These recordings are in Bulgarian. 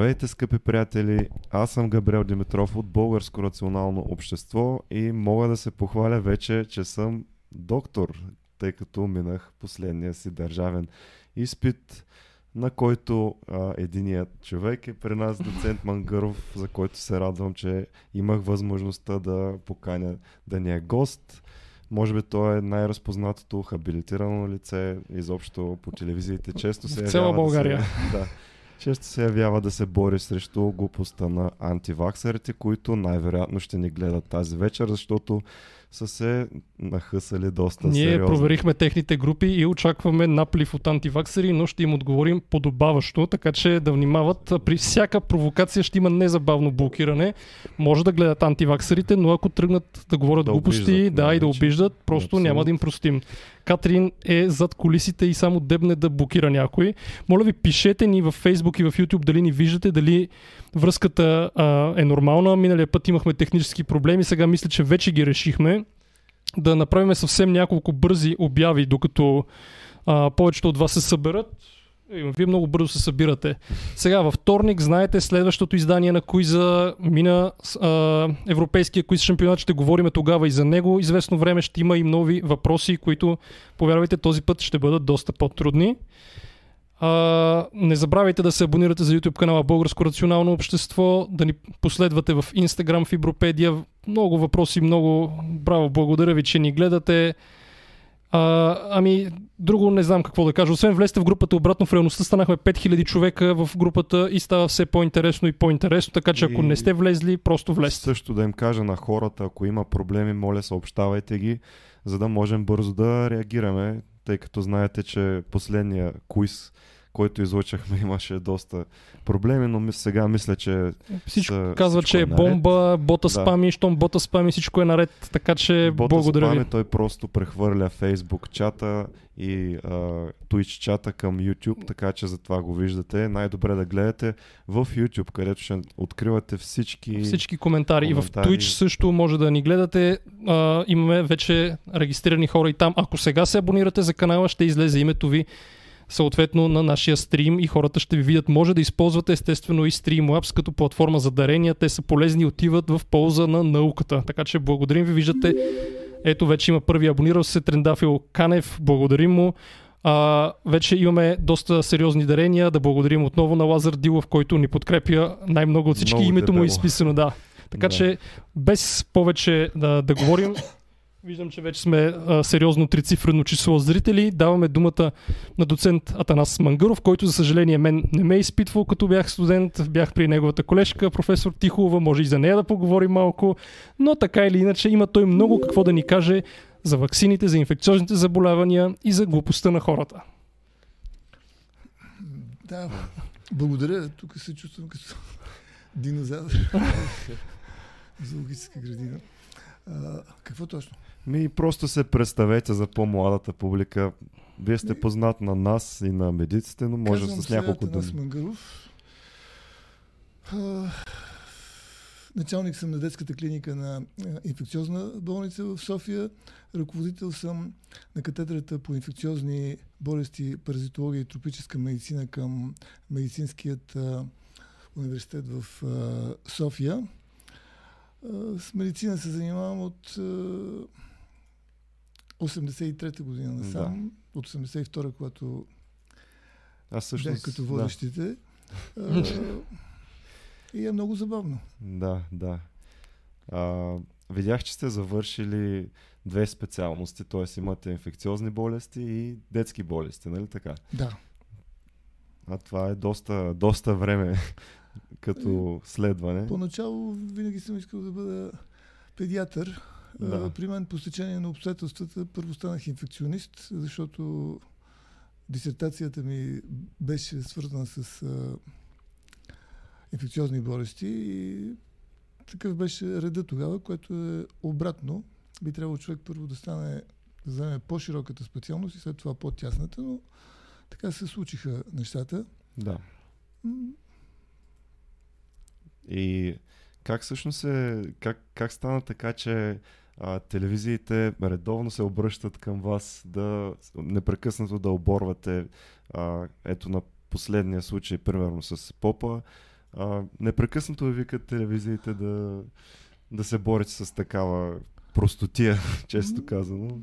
Здравейте, скъпи приятели! Аз съм Габриел Димитров от Българско рационално общество и мога да се похваля вече, че съм доктор, тъй като минах последния си държавен изпит, на който а, единият човек е при нас доцент Мангаров, за който се радвам, че имах възможността да поканя да ни е гост. Може би той е най-разпознатото хабилитирано лице изобщо по телевизиите. Често се В цяла България. Да се, да, често се явява да се бори срещу глупостта на антиваксарите, които най-вероятно ще ни гледат тази вечер, защото са се нахъсали доста Ние сериозно. проверихме техните групи и очакваме наплив от антиваксери, но ще им отговорим подобаващо, така че да внимават. При всяка провокация ще има незабавно блокиране. Може да гледат антиваксерите, но ако тръгнат да говорят Да глупости, обиждат, да, и да обиждат, просто Абсолютно. няма да им простим. Катрин е зад колисите и само дебне да блокира някой. Моля ви, пишете ни в Facebook и в YouTube дали ни виждате, дали връзката а, е нормална. Миналия път имахме технически проблеми, сега мисля, че вече ги решихме. Да направим съвсем няколко бързи обяви, докато а, повечето от вас се съберат. Вие много бързо се събирате. Сега във вторник, знаете, следващото издание на Куиза мина а, Европейския куиз шампионат. Ще говорим тогава и за него. Известно време ще има и нови въпроси, които, повярвайте, този път ще бъдат доста по-трудни. А, не забравяйте да се абонирате за YouTube канала Българско рационално общество, да ни последвате в Instagram в Ибропедия. Много въпроси, много браво, благодаря ви, че ни гледате. А, ами, друго не знам какво да кажа. Освен влезте в групата обратно в реалността, станахме 5000 човека в групата и става все по-интересно и по-интересно, така че ако И- не сте влезли, просто влезте. Също да им кажа на хората, ако има проблеми, моля съобщавайте ги, за да можем бързо да реагираме, тъй като знаете, че последния куиз, който излъчахме, имаше доста проблеми, но сега мисля, че Всичко са- казва, всичко че е наред. бомба, бота Да. спами, щом бота спами, всичко е наред, така че бота благодаря спаме, ви. той просто прехвърля Facebook чата и а, Twitch чата към YouTube, така че затова го виждате. Най-добре да гледате в YouTube, където ще откривате всички... Всички коментари. И в коментари. Twitch също може да ни гледате. А, имаме вече регистрирани хора и там. Ако сега се абонирате за канала, ще излезе името ви съответно на нашия стрим и хората ще ви видят. Може да използвате естествено и Streamlabs като платформа за дарения. Те са полезни и отиват в полза на науката. Така че благодарим ви. Виждате, ето вече има първи абонирал се Трендафил Канев. Благодарим му. А, вече имаме доста сериозни дарения. Да благодарим отново на Лазар Дилов, който ни подкрепя най-много от всички. Много Името му е дебело. изписано, да. Така Да. че без повече да, да говорим, виждам, че вече сме а, сериозно трицифрено число зрители. Даваме думата на доцент Атанас Мангаров, който за съжаление мен не ме е изпитвал като бях студент. Бях при неговата колежка, професор Тихолова, може и за нея да поговорим малко. Но така или иначе има той много какво да ни каже за ваксините, за инфекциозните заболявания и за глупостта на хората. Да, благодаря. Тук се чувствам като динозавър. в Зоологическа градина. А, какво точно? Ми просто се представете за по-младата публика. Вие сте Ми- познат на нас и на медиците, но може Казвам с няколко думи. Мангаров. А, началник съм на детската клиника на инфекциозна болница в София. Ръководител съм на катедрата по инфекциозни болести, паразитология и тропическа медицина към медицинският университет в София. С медицина се занимавам от 83-та година насам. От 82-та, когато Аз Всъщност, всъщност... като да, водещите. А, и е много забавно. да, да. А, видях, че сте завършили две специалности, т.е. имате инфекциозни болести и детски болести, нали така? Да. А това е доста, доста време като следване. Поначало винаги съм искал да бъда педиатър. Да. Да. При мен по стечение на обстоятелствата първо станах инфекционист, защото дисертацията ми беше свързана с а, инфекциозни болести и такъв беше реда тогава, което е обратно. Би трябвало човек първо да стане да вземе по-широката специалност и след това по-тясната, но така се случиха нещата. Да. И как всъщност е, как, как стана така, че а, телевизиите редовно се обръщат към вас да непрекъснато да оборвате. А, ето на последния случай, примерно с Попа, а, непрекъснато ви викат телевизиите да, да се борите с такава простотия, често казано.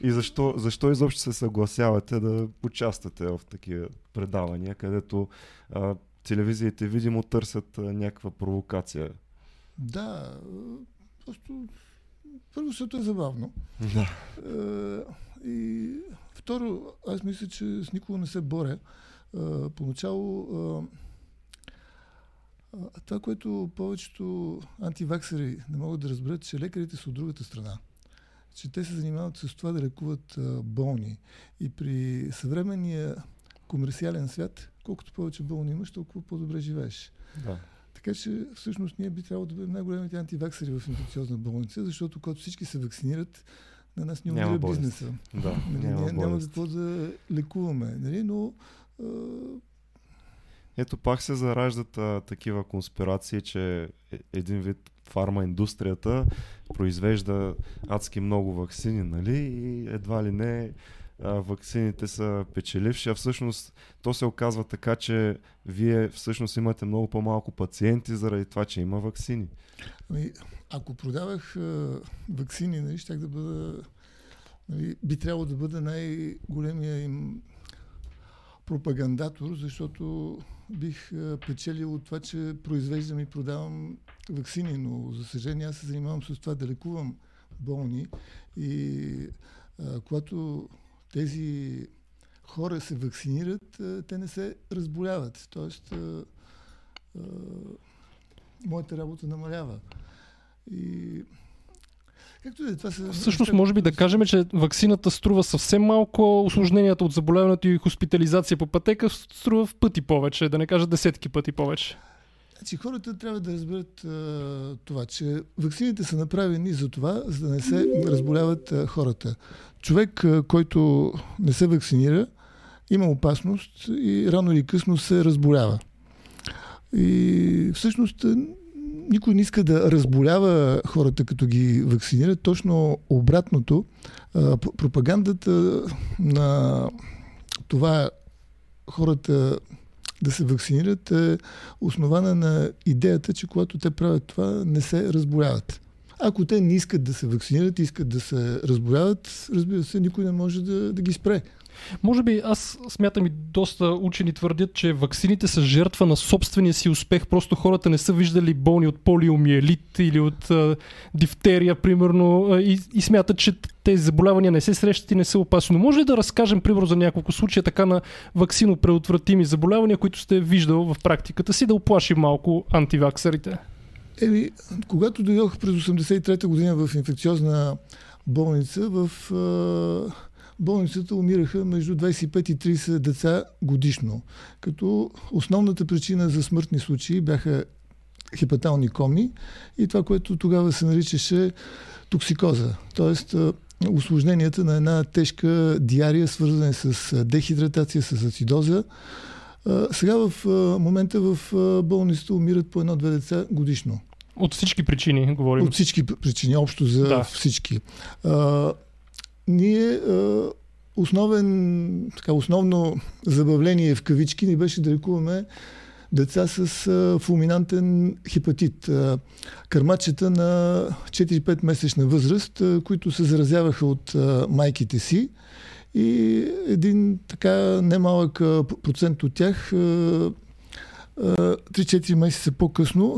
И защо, защо изобщо се съгласявате да участвате в такива предавания, където а, телевизиите видимо търсят а, някаква провокация? Да, просто първо, защото е забавно. Да. Е, и второ, аз мисля, че с никого не се боря. Е, поначало е, това, което повечето антиваксери не могат да разберат, че лекарите са от другата страна. Че те се занимават с това да лекуват болни. И при съвременния комерциален свят, колкото повече болни имаш, толкова по-добре живееш. Да. Така че всъщност ние би трябвало да бъдем най-големите антиваксери в инфекциозна болница, защото когато всички се вакцинират, на нас не умира бизнеса. Да, нали, няма, няма какво да лекуваме. Нали, но а... ето пак се зараждат а, такива конспирации, че е, един вид фарма индустрията произвежда адски много вакцини, нали? И едва ли не вакцините са печеливши, а всъщност то се оказва така, че вие всъщност имате много по-малко пациенти заради това, че има вакцини. Ами, ако продавах а, вакцини, нали, щях да бъда, нали, би трябвало да бъда най-големия им пропагандатор, защото бих печелил от това, че произвеждам и продавам вакцини, но за съжаление аз се занимавам с това да лекувам болни и а, когато тези хора се вакцинират, те не се разболяват. Тоест, а, а, моята работа намалява. И Както е, това са... Всъщност, може би да кажем, че вакцината струва съвсем малко, осложненията от заболяването и хоспитализация по пътека струва в пъти повече, да не кажа десетки пъти повече. Значи хората трябва да разберат а, това, че вакцините са направени за това, за да не се разболяват а, хората. Човек, а, който не се вакцинира, има опасност и рано или късно се разболява. И всъщност никой не иска да разболява хората, като ги вакцинират. Точно обратното. А, пропагандата на това хората да се вакцинират е основана на идеята, че когато те правят това, не се разболяват. Ако те не искат да се вакцинират, искат да се разболяват, разбира се, никой не може да, да ги спре. Може би аз смятам и доста учени твърдят, че ваксините са жертва на собствения си успех. Просто хората не са виждали болни от полиомиелит или от а, дифтерия, примерно, и, и смятат, че тези заболявания не се срещат и не са опасни. Но може ли да разкажем, примерно, за няколко случая така на вакцино предотвратими заболявания, които сте виждал в практиката си, да оплаши малко антиваксерите? Еми, когато дойдох през 83-та година в инфекциозна болница, в болницата умираха между 25 и 30 деца годишно. Като основната причина за смъртни случаи бяха хепатални коми и това, което тогава се наричаше токсикоза. Тоест, осложненията на една тежка диария, свързана с дехидратация, с ацидоза. Сега в момента в болницата умират по едно-две деца годишно. От всички причини говорим. От всички причини, общо за да. всички ние основен, така, основно забавление в кавички ни беше да лекуваме деца с фулминантен хепатит. Кърмачета на 4-5 месечна възраст, които се заразяваха от майките си и един така немалък процент от тях 3-4 месеца по-късно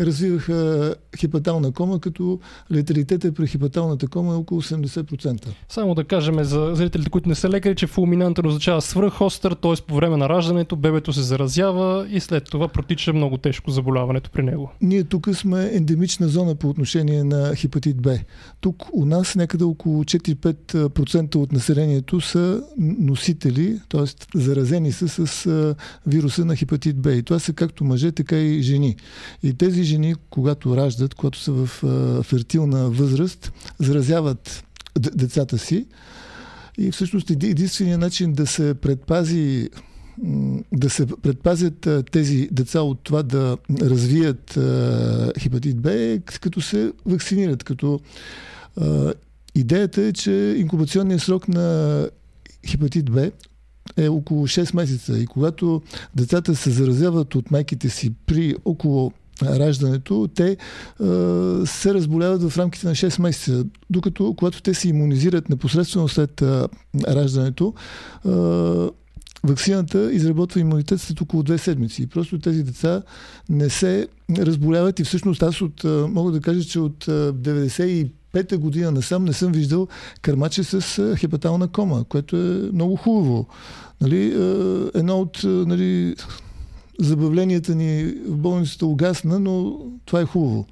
развиваха хепатална кома, като леталитета при хепаталната кома е около 80%. Само да кажем за зрителите, които не са лекари, че фулминантен означава свръхостър, т.е. по време на раждането бебето се заразява и след това протича много тежко заболяването при него. Ние тук сме ендемична зона по отношение на хепатит Б. Тук у нас някъде около 4-5% от населението са носители, т.е. заразени са с вируса на хепатит Б. И това са както мъже, така и жени. И тези жени, когато раждат, когато са в а, фертилна възраст, заразяват децата си. И всъщност единственият начин да се предпази да се предпазят тези деца от това да развият хепатит Б е като се вакцинират, като идеята е, че инкубационният срок на хепатит Б е около 6 месеца и когато децата се заразяват от майките си при около раждането, те е, се разболяват в рамките на 6 месеца, докато когато те се иммунизират непосредствено след е, раждането, е, вакцината изработва имунитет след около 2 седмици. Просто тези деца не се разболяват и всъщност аз от, мога да кажа, че от 95 та година насам не съм виждал кърмаче с хепатална кома, което е много хубаво. Нали, едно от нали, забавленията ни в болницата угасна, но това е хубаво.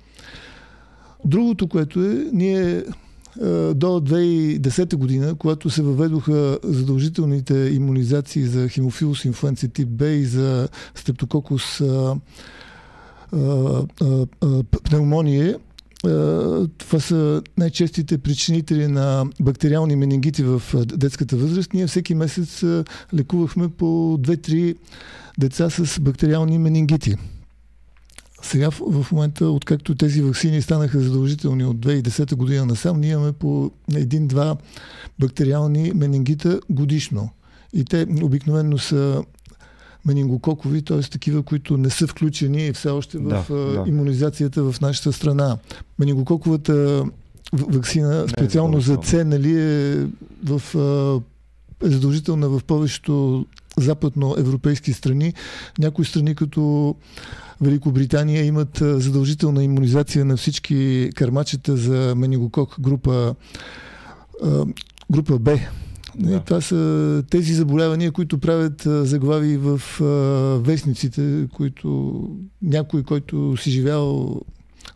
Другото, което е, ние до 2010 година, когато се въведоха задължителните иммунизации за хемофилус инфлуенция тип Б и за стептококус пневмония, това са най-честите причинители на бактериални менингити в детската възраст. Ние всеки месец лекувахме по 2-3 деца с бактериални менингити. Сега в, момента, откакто тези вакцини станаха задължителни от 2010 година насам, ние имаме по един-два бактериални менингита годишно. И те обикновено са менингококови, т.е. такива, които не са включени все още в да, да. иммунизацията в нашата страна. Менингококовата вакцина, специално е за С, нали, е в е задължителна в повечето западноевропейски страни. Някои страни като Великобритания имат задължителна иммунизация на всички кармачета за менингокок група, група Б. Да. Това са тези заболявания, които правят заглави в вестниците, които някой, който си живял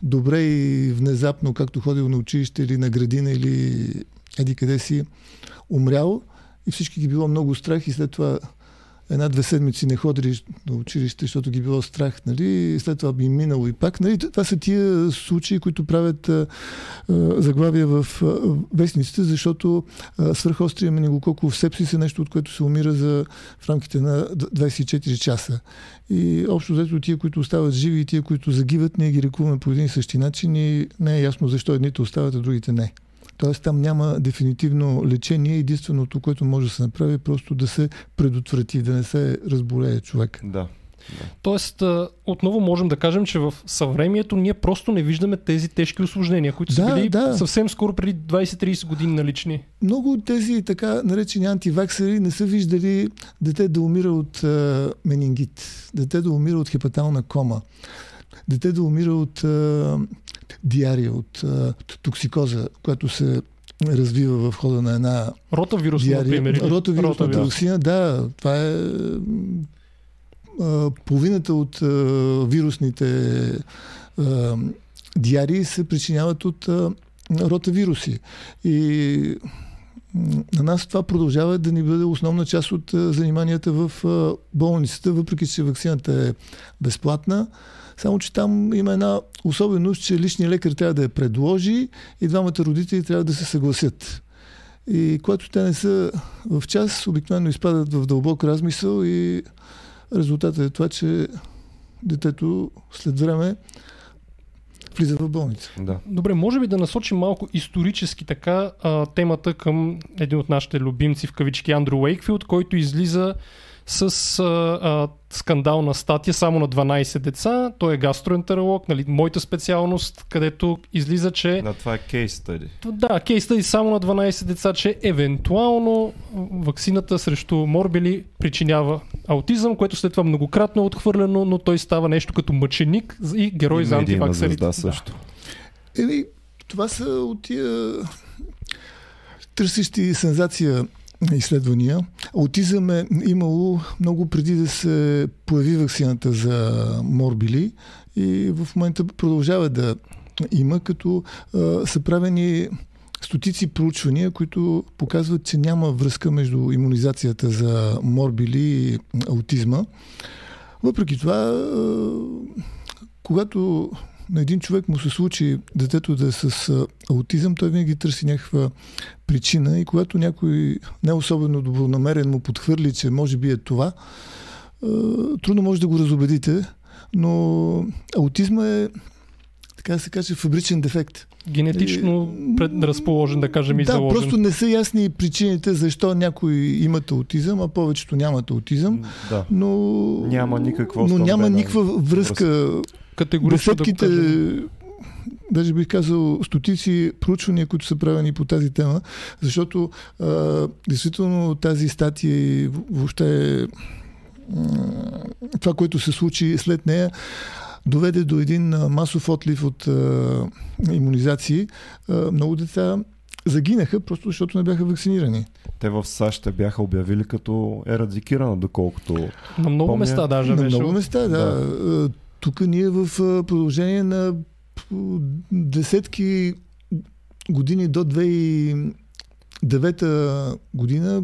добре и внезапно, както ходил на училище или на градина или еди къде си, умрял и всички ги било много страх и след това една-две седмици не ходили на училище, защото ги било страх, нали? След това би минало и пак. Нали? Това са тия случаи, които правят а, а, заглавия в а, вестниците, защото а, свърхострия менингококов сепсис е нещо, от което се умира за, в рамките на 24 часа. И общо взето тия, които остават живи и тия, които загиват, ние ги рекуваме по един и същи начин и не е ясно защо едните остават, а другите не. Тоест там няма дефинитивно лечение. Единственото, което може да се направи е просто да се предотврати, да не се разболее човек. Да. Да. Тоест, отново можем да кажем, че в съвремието ние просто не виждаме тези тежки осложнения, които са да, били да. съвсем скоро преди 20-30 години налични. Много от тези така наречени антиваксери не са виждали дете да умира от а, менингит, дете да умира от хепатална кома, дете да умира от а, диария, от а, токсикоза, която се развива в хода на една Ротавирусна, диария. например. Ротавирусната Ротавирус. вакцина, да, това е а, половината от а, вирусните а, диарии се причиняват от а, ротавируси. И на нас това продължава да ни бъде основна част от заниманията в болницата, въпреки че вакцината е безплатна. Само, че там има една особеност, че личният лекар трябва да я предложи и двамата родители трябва да се съгласят. И когато те не са в час, обикновено изпадат в дълбок размисъл и резултатът е това, че детето след време влиза в болница. Да. Добре, може би да насочим малко исторически така а, темата към един от нашите любимци в кавички Андрю Уейкфилд, който излиза с а, а, скандална статия само на 12 деца. Той е гастроентеролог, нали, моята специалност, където излиза, че... Да, това е кейс стади. Да, кейс стади само на 12 деца, че евентуално вакцината срещу морбили причинява аутизъм, което след това многократно е отхвърлено, но той става нещо като мъченик и герой и за антиваксерите. Да, също. Да. Еми, това са от тия търсещи сензация изследвания. Аутизъм е имало много преди да се появи вакцината за морбили и в момента продължава да има, като а, са правени стотици проучвания, които показват, че няма връзка между иммунизацията за морбили и аутизма. Въпреки това, когато на един човек му се случи детето да е с аутизъм, той винаги търси някаква причина и когато някой не особено добронамерен му подхвърли, че може би е това, трудно може да го разобедите, но аутизма е така да се каже, фабричен дефект. Генетично предразположен, да кажем, и да, заложен. просто не са ясни причините защо някои имат аутизъм, а повечето нямат аутизъм. Да. Но Няма никаква Но няма никаква връзка. Категорично да го Десетките, кажем. даже бих казал, стотици проучвания, които са правени по тази тема, защото а, действително тази статия и въобще това, което се случи след нея, доведе до един масов отлив от а, иммунизации. А, много деца загинаха, просто защото не бяха вакцинирани. Те в САЩ те бяха обявили като ерадикирана, доколкото На много Помня- места даже На беше. много места, да. А, Тук ние в продължение на десетки години до 2009 година,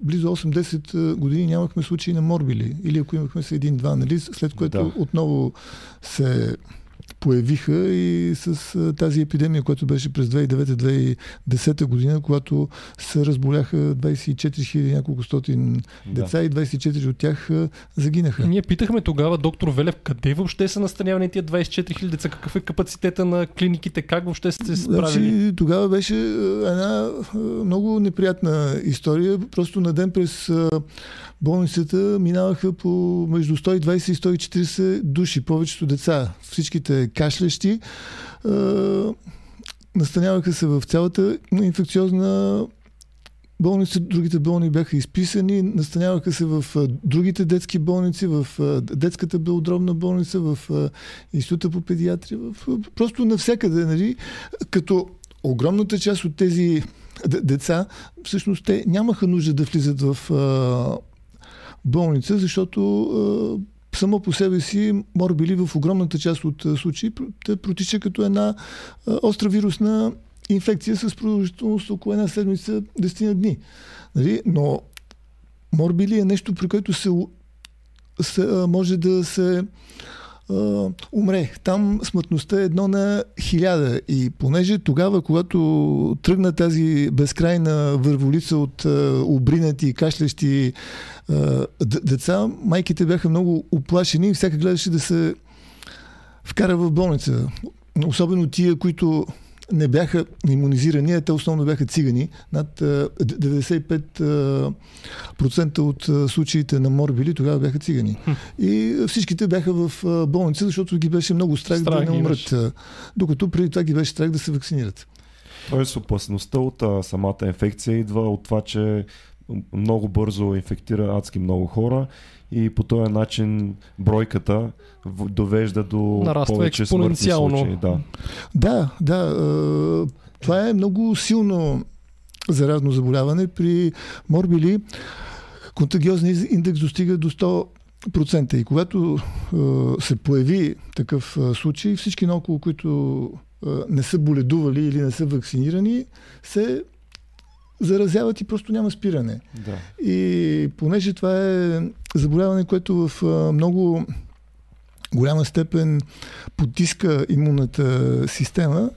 близо 8-10 години нямахме случаи на морбили. Или ако имахме са един-два, нали? след което да. отново се появиха и с а, тази епидемия, която беше през 2009-2010 година, когато се разболяха 24 хиляди няколко стотин да. деца и 24 от тях а, загинаха. Ние питахме тогава доктор Велев, къде въобще са настанявани тия 24 000 деца, какъв е капацитета на клиниките, как въобще сте се справили? Значи, тогава беше една много неприятна история. Просто на ден през болницата минаваха по между 120 и 140 души, повечето деца, всичките кашлящи. Настаняваха се в цялата инфекциозна болница, другите болни бяха изписани, настаняваха се в другите детски болници, в детската белодробна болница, в Института по педиатрия, в, просто навсякъде, нали? Като огромната част от тези деца, всъщност те нямаха нужда да влизат в болница, защото само по себе си морбили в огромната част от а, случаи пр- те протича като една остра вирусна инфекция с продължителност около една седмица, 10 на дни. Нали? Но морбили е нещо, при което се, се може да се умре. Там смъртността е едно на хиляда. И понеже тогава, когато тръгна тази безкрайна върволица от обринати и кашлящи деца, майките бяха много оплашени и всяка гледаше да се вкара в болница. Особено тия, които не бяха иммунизирани, а те основно бяха цигани. Над а, 95% от а, случаите на морбили тогава бяха цигани. И всичките бяха в болница, защото ги беше много страх, Страх да не умрат. А, Докато преди това ги беше страх да се вакцинират. Тоест опасността от а, самата инфекция идва от това, че много бързо инфектира адски много хора и по този начин бройката довежда до Нараства повече смъртни случаи. Да. Да, да. а, Това е много силно заразно заболяване. При морбили контагиозният индекс достига до 100%. И когато а, се появи такъв а, случай, всички наоколо, които а, не са боледували или не са вакцинирани, се заразяват и просто няма спиране. Да. И понеже това е заболяване, което в много голяма степен потиска имунната система,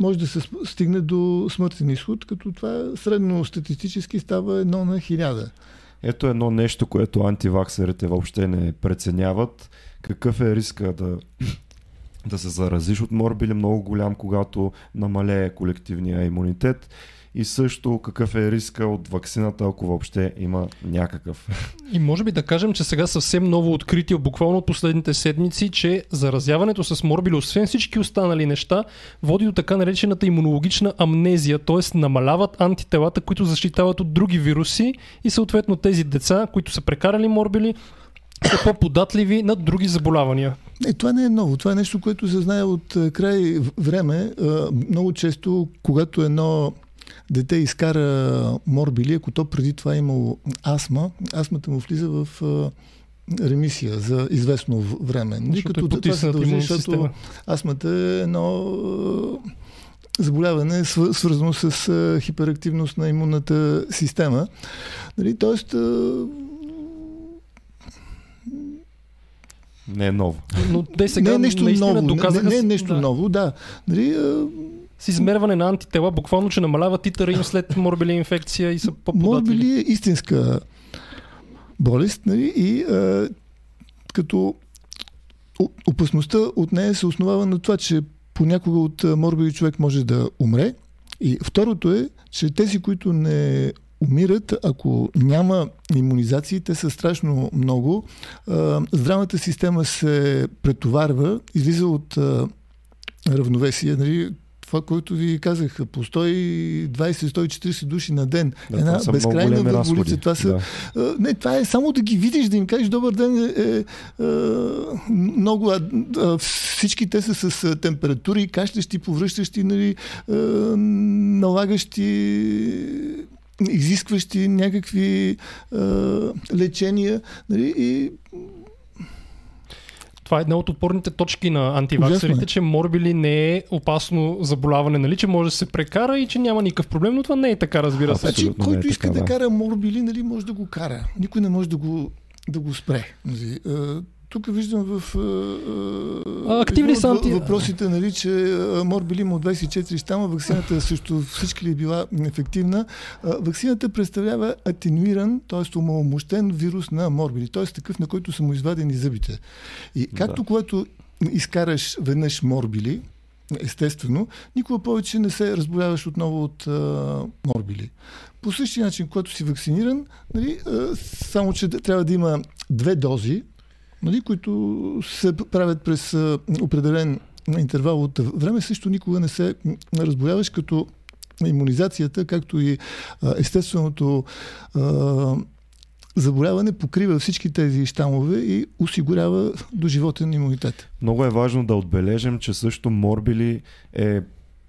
може да се стигне до смъртен изход, като това средно статистически става едно на хиляда. Ето едно нещо, което антиваксерите въобще не преценяват. Какъв е риска да, да се заразиш от морбили много голям, когато намалее колективния имунитет и също какъв е риска от вакцината, ако въобще има някакъв. И може би да кажем, че сега съвсем ново откритие, буквално от последните седмици, че заразяването с морбили, освен всички останали неща, води до така наречената имунологична амнезия, т.е. намаляват антителата, които защитават от други вируси и съответно тези деца, които са прекарали морбили, са по-податливи на други заболявания. Не, това не е ново. Това е нещо, което се знае от а, край време. А, Много често, когато едно дете изкара морбили, ако то преди това е имало астма, астмата му влиза в ремисия за известно време. Защото е това се потиснат дължи, защото астмата е едно заболяване, свър- свързано с хиперактивност на имунната система. Нали, тоест, Не е ново. Но те сега не е нещо наистина ново. Не, доказаха не е с- нещо да, ново, да. Нали, С измерване на антитела, буквално, че намалява титъра им след морбили инфекция и са по-податливи. Морбили е истинска болест нали? и а, като опасността от нея се основава на това, че понякога от морбили човек може да умре. И второто е, че тези, които не умират, ако няма иммунизации, те са страшно много. Здравната система се претоварва, излиза от равновесие. Нали? Това, което ви казах, по 120-140 души на ден. Да, Една това безкрайна върболица. Това, са, да. не, това е само да ги видиш, да им кажеш добър ден. Е, е, е, много, а, всички те са с температури, кашлящи, повръщащи, нали, е, налагащи изискващи някакви е, лечения. Нали, и това е една от опорните точки на антиваксерите, че морбили не е опасно заболяване, нали, че може да се прекара и че няма никакъв проблем, но това не е така, разбира се. Значи, който е иска така, да да. кара морбили, нали, може да го кара. Никой не може да го, да го спре. Нали. Тук виждам в А, активни са анти- въпросите, нали, че морбили има от 24 щама, вакцината също всички ли е била ефективна. Вакцината представлява атенуиран, т.е. умаломощен вирус на морбили, т.е. такъв, на който са му извадени зъбите. И както Да. когато изкараш веднъж морбили, естествено, никога повече не се разболяваш отново от а, морбили. По същия начин, когато си вакциниран, нали, а, само че трябва да има две дози, нали, които се правят през определен интервал от време, също никога не се разболяваш, като иммунизацията, както и естественото заболяване покрива всички тези щамове и осигурява доживотен имунитет. Много е важно да отбележим, че също морбили е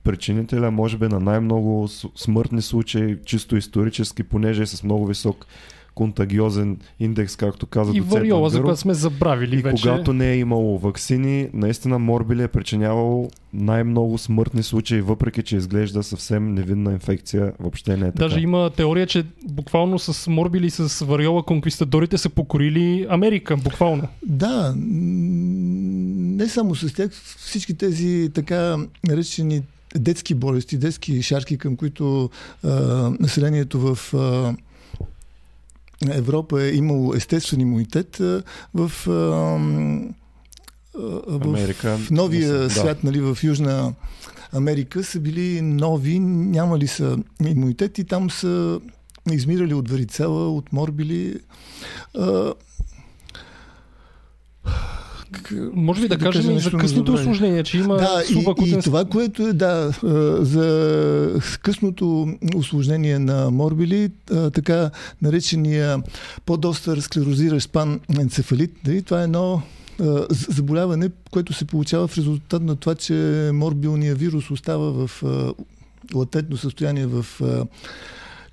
причинителя, може би, на най-много смъртни случаи, чисто исторически, понеже е с много висок контагиозен индекс, както каза И доцент вариола, за Ангаров. която сме забравили И вече. когато не е имало вакцини, наистина морбили е причинявало най-много смъртни случаи, въпреки че изглежда съвсем невинна инфекция, въобще не е така. Даже има теория, че буквално с морбили, с вариола конквистадорите са покорили Америка, буквално. Да, не само с тях, всички тези така наречени детски болести, детски шарки, към които а, населението в а, Европа е имало естествен имунитет, в, в, Америка в новия не са, да. свят, нали, в Южна Америка са били нови, нямали са имунитет и там са измирали от варицела, от морбили. А, Може би да, да кажем за но късното забравих. осложнение, че има Да, и, субакутен... и това, което е, да, а, за късното осложнение на морбили, а, така наречения по-доста склерозиращ пан енцефалит, нали, това е едно з- заболяване, което се получава в резултат на това, че морбилният вирус остава в латентно състояние в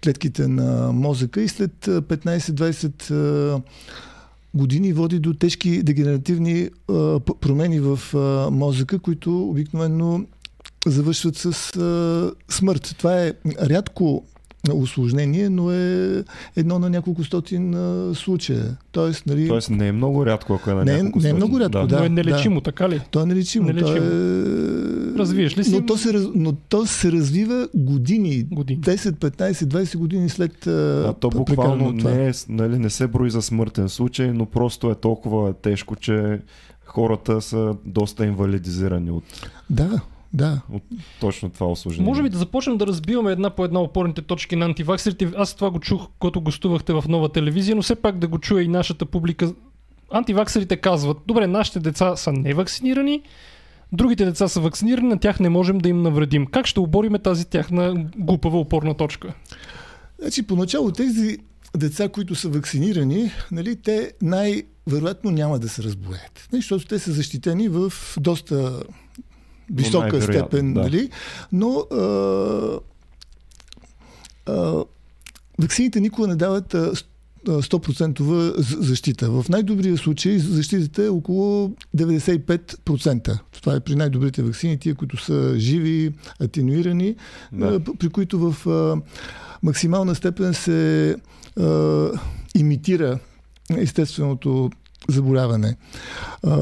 клетките на мозъка и след а, 15-20 а, години води до тежки дегенеративни а, промени в а, мозъка, които обикновено завършват с а, смърт. Това е рядко осложнение, но е едно на няколко стотин а, случая. Тоест, нали, Тоест не е много рядко, ако е на Не е- няколко не е много рядко, да. Но е нелечимо, така ли? то е нелечимо. Нелечимо. То е... Развиеш ли си? Но то, се, раз- но то се развива години. Години. 10, 15, 20 години след а, А то буквално не, е, нали, не се брои за смъртен случай, но просто е толкова тежко, че хората са доста инвалидизирани от, Да, да. от точно това осложнение. Може би да започнем да разбиваме една по една опорните точки на антиваксерите. Аз това го чух, когато гостувахте в нова телевизия, но все пак да го чуе и нашата публика. Антиваксерите казват, добре, нашите деца са невакцинирани, другите деца са вакцинирани, на тях не можем да им навредим. Как ще обориме тази тяхна глупава опорна точка? Значи, поначало тези деца, които са вакцинирани, нали, те най-вероятно няма да се разболеят. Нали, защото те са защитени в доста висока степен, да. нали? но а, а, вакцините никога не дават а, с- а, 100% з- защита. В най-добрия случай защитата е около 95%. Това е при най-добрите вакцини, тия, които са живи, атенуирани, Да. при които в а, максимална степен се а, имитира естественото заболяване. А,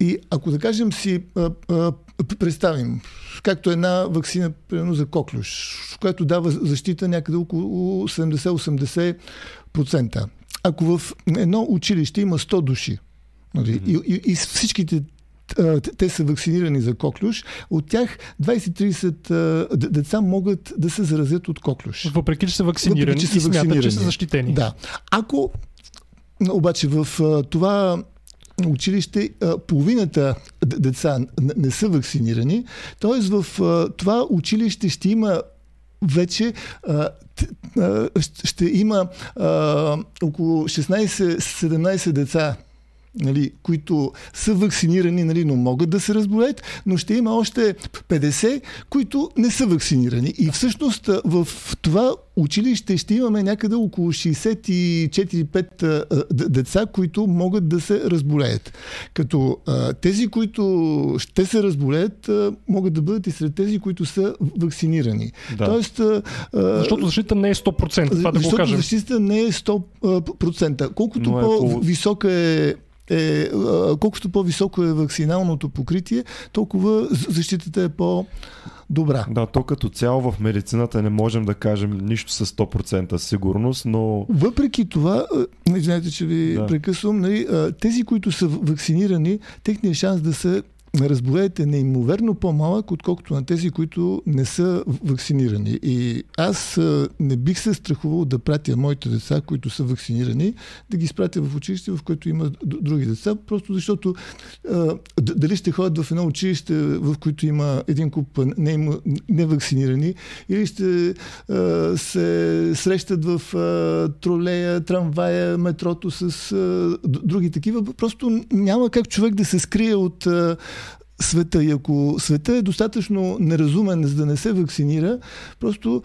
и ако да кажем си а, а, представим, както една вакцина, примерно за коклюш, която дава защита някъде около 70-80%. Ако в едно училище има 100 души, нали, и, и, и всичките те са вакцинирани за коклюш, от тях 20-30 деца могат да се заразят от коклюш. Въпреки, че са вакцинирани Въпреки, че са и вакцинирани. смятат, че са защитени. Да. Ако обаче в това училище половината деца не са вакцинирани, т.е. в това училище ще има вече ще има около 16-17 деца нали, които са вакцинирани, нали, но могат да се разболеят, но ще има още 50, които не са вакцинирани. И всъщност в това училище ще имаме някъде около 64-5 деца, които могат да се разболеят. Като а, тези, които ще се разболеят, а, могат да бъдат и сред тези, които са вакцинирани. Да. Тоест, а, защото защита не е 100%, това да го кажем. защита не е 100%. Колкото е по-висока е е, колкото по-високо е вакциналното покритие, толкова защитата е по- добра. Да, то като цяло в медицината не можем да кажем нищо с 100% сигурност, но... Въпреки това, извинете, че ви да. прекъсвам, нали, тези, които са вакцинирани, техният шанс да се разболеят е неимоверно по-малък, отколкото на тези, които не са вакцинирани. И аз не бих се страхувал да пратя моите деца, които са вакцинирани, да ги спратя в училище, в което има други деца, просто защото дали ще ходят в едно училище, в което има един куп невакцинирани, или ще се срещат в тролея, трамвая, метрото с други такива. Просто няма как човек да се скрие от света. И ако света е достатъчно неразумен, за да не се вакцинира, просто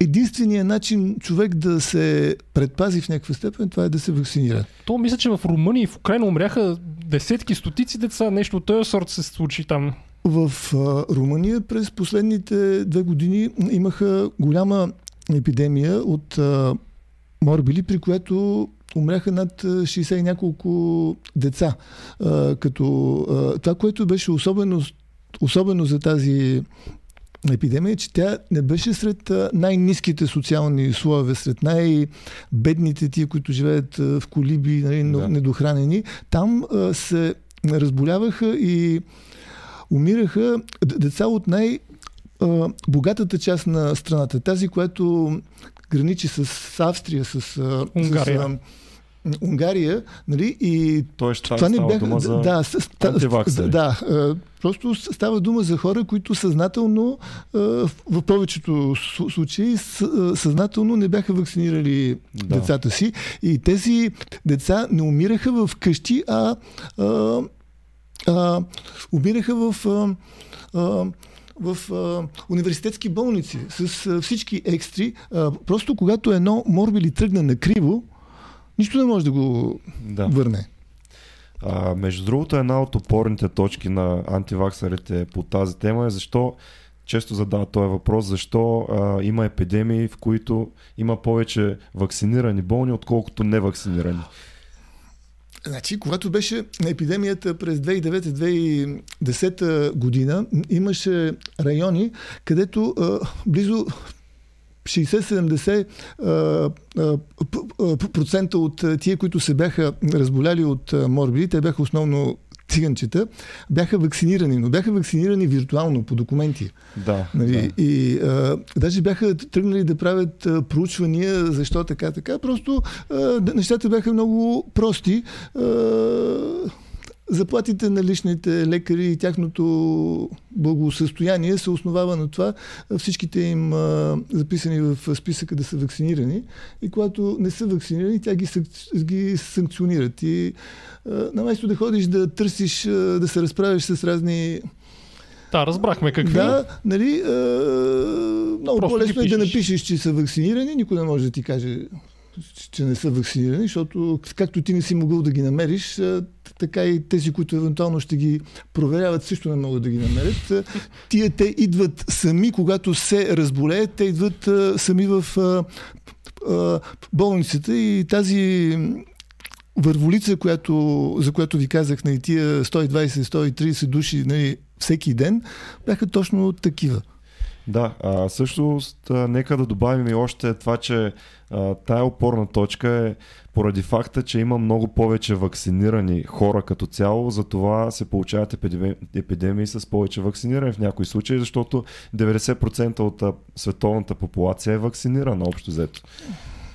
единственият начин човек да се предпази в някаква степен, това е да се вакцинира. То мисля, че в Румъния и в Украина умряха десетки, стотици деца. Нещо от този сорт се случи там. В Румъния през последните две години имаха голяма епидемия от морбили, при която умряха над 60 и няколко деца. А, като а, това, което беше особено, особено за тази епидемия, е, че тя не беше сред най-низките социални слоеве, сред най-бедните тия, които живеят в колиби, нали, да. недохранени. Там а, се разболяваха и умираха деца от най- богатата част на страната. Тази, която граничи с Австрия, с Унгария. С, Унгария, нали, и Тоест, това не бяха... За да, да, да, просто става дума за хора, които съзнателно, в повечето случаи, съзнателно не бяха вакцинирали да. децата си. И тези деца не умираха в къщи, а, а, а умираха в а, в а, университетски болници с а, всички екстри. А, просто когато едно морбили тръгне на криво, нищо не може да го да. върне. А, между другото, една от опорните точки на антиваксарите по тази тема е защо често задава този въпрос, защо а, има епидемии, в които има повече вакцинирани болни, отколкото невакцинирани. Значи, когато беше на епидемията през 2009-2010 година, имаше райони, където а, близо 60-70% от тия, които се бяха разболяли от морбили, те бяха основно циганчета, бяха вакцинирани, но бяха вакцинирани виртуално по документи. Да. Нали? Да. И а, даже бяха тръгнали да правят а, проучвания, защо така, така. Просто а, нещата бяха много прости. А, Заплатите на личните лекари и тяхното благосъстояние се основава на това всичките им записани в списъка да са вакцинирани и когато не са вакцинирани, тя ги, ги санкционират. И наместо да ходиш да търсиш, да се разправиш с разни да, разбрахме какви. Да, нали, а, много по-лесно е да напишеш, че са вакцинирани, никой не може да ти каже че не са вакцинирани, защото както ти не си могъл да ги намериш, така и тези, които евентуално ще ги проверяват, също не могат да ги намерят. Тия те идват сами, когато се разболеят, те идват сами в болницата и тази върволица, която, за която ви казах, на нали, тия 120-130 души нали, всеки ден, бяха точно такива. Да, а, също а, нека да добавим и още това, че а, тая опорна точка е поради факта, че има много повече вакцинирани хора като цяло, затова се получават епидеми... епидемии с повече вакцинирани в някои случаи, защото 90% от а, световната популация е вакцинирана общо взето.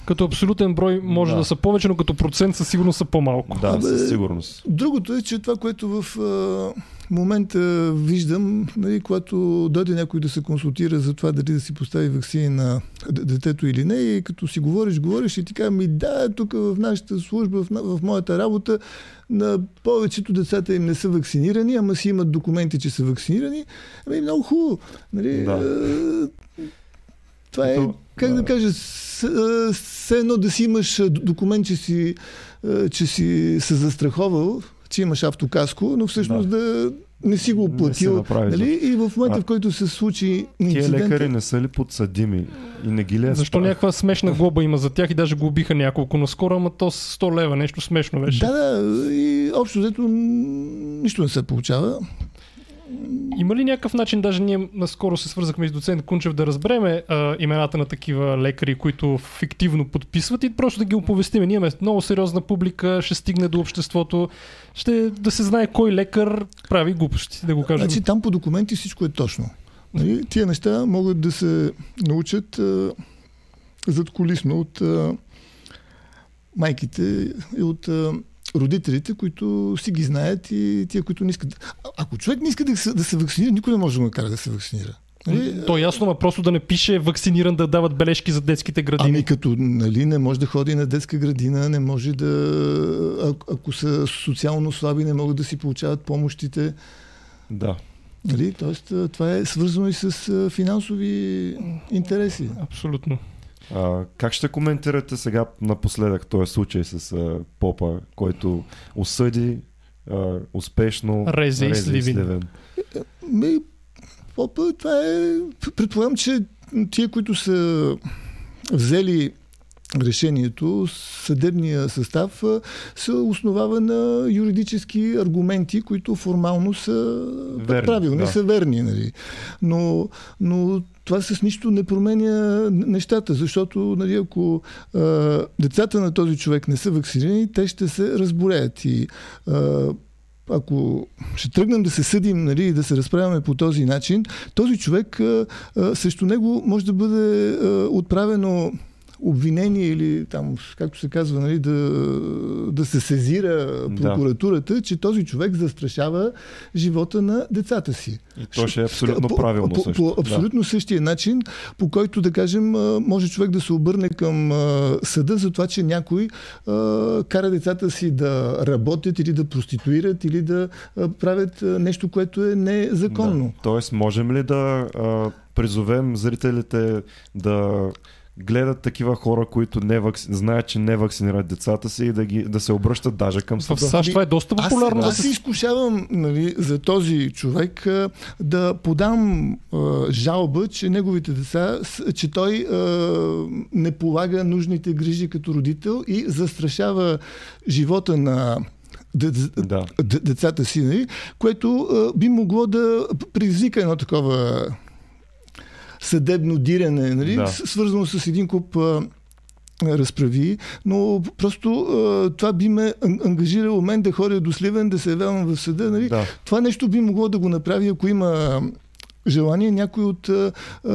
Като абсолютен брой може да. Да. са повече, но като процент със сигурност са по-малко. Да, Абе, със сигурност. Другото е, че това, което в а, момента виждам, нали, когато дойде някой да се консултира за това дали да си постави вакцини на детето или не, и като си говориш, говориш и ти казва, ми да, тук в нашата служба, в, в моята работа, на повечето децата им не са вакцинирани, ама си имат документи, че са вакцинирани. Ами много хубаво. Нали, Да. а, това е, как да да. кажа, все едно да си имаш документ, че си, че си се застраховал, че имаш автокаско, но всъщност да, да не си го Не си платил. направи нали? И в момента, А- в който се случи Тия инцидент, лекари не са ли подсъдими и не ги ли е Защо страх? някаква смешна глоба има за тях и даже глобиха няколко наскоро, ама то с 100 лева, нещо смешно беше. Да, да, и общо взето нищо не се получава. Има ли някакъв начин, даже ние наскоро се свързахме с доцент Кунчев да разбереме а, имената на такива лекари, които фиктивно подписват и просто да ги оповестиме. Ние имаме много сериозна публика, ще стигне до обществото, ще да се знае кой лекар прави глупости, да го кажем. Значи там по документи всичко е точно. Нали? Тия неща могат да се научат а, зад колисно от а, майките и от а, родителите, които си ги знаят и тия, които не искат. А, ако човек не иска да се, да се вакцинира, никой не може да го накара да се вакцинира. Нали? То е ясно, ма просто да не пише вакциниран да дават бележки за детските градини. Ами като нали, не може да ходи на детска градина, не може да... а- Ако са социално слаби, не могат да си получават помощите. Да. Нали? Тоест, това е свързано и с финансови интереси. Абсолютно. А, как ще коментирате сега напоследък този случай с а, Попа, който осъди а, успешно Резе и Сливен. Ми, попа, това е... Предполагам, че тия, които са взели решението, съдебния състав се основава на юридически аргументи, които формално са Верни, правилни, да. са верни. Нали. Но, но това с нищо не променя нещата, защото нали, ако а, децата на този човек не са вакцинирани, те ще се разболеят. И а, ако ще тръгнем да се съдим нали, и да се разправяме по този начин, този човек а, а, срещу него може да бъде а, отправено обвинение или там, както се казва, нали, да, да се сезира прокуратурата, че този човек застрашава живота на децата си. И то ще е абсолютно по, правилно по, също. по абсолютно същия начин, по който, да кажем, може човек да се обърне към съда за това, че някой а, кара децата си да работят или да проституират или да правят нещо, което е незаконно. Да. Тоест, можем ли да а, призовем зрителите да гледат такива хора, които не вакци... знаят, че не вакцинират децата си и да, ги, да се обръщат даже към В съда. САЩ това е доста Аз, популярно. да аз се изкушавам нали, за този човек да подам а, жалба, че неговите деца, че той а, не полага нужните грижи като родител и застрашава живота на Да. де- децата си, нали, което а, би могло да предизвика едно такова съдебно дирене, нали, Да. свързано с един куп а, разправи, но просто а, това би ме ан- ангажирало мен да ходя до Сливен, да се явявам в съда. Нали? Да. Това нещо би могло да го направи, ако има желание някой от а, а,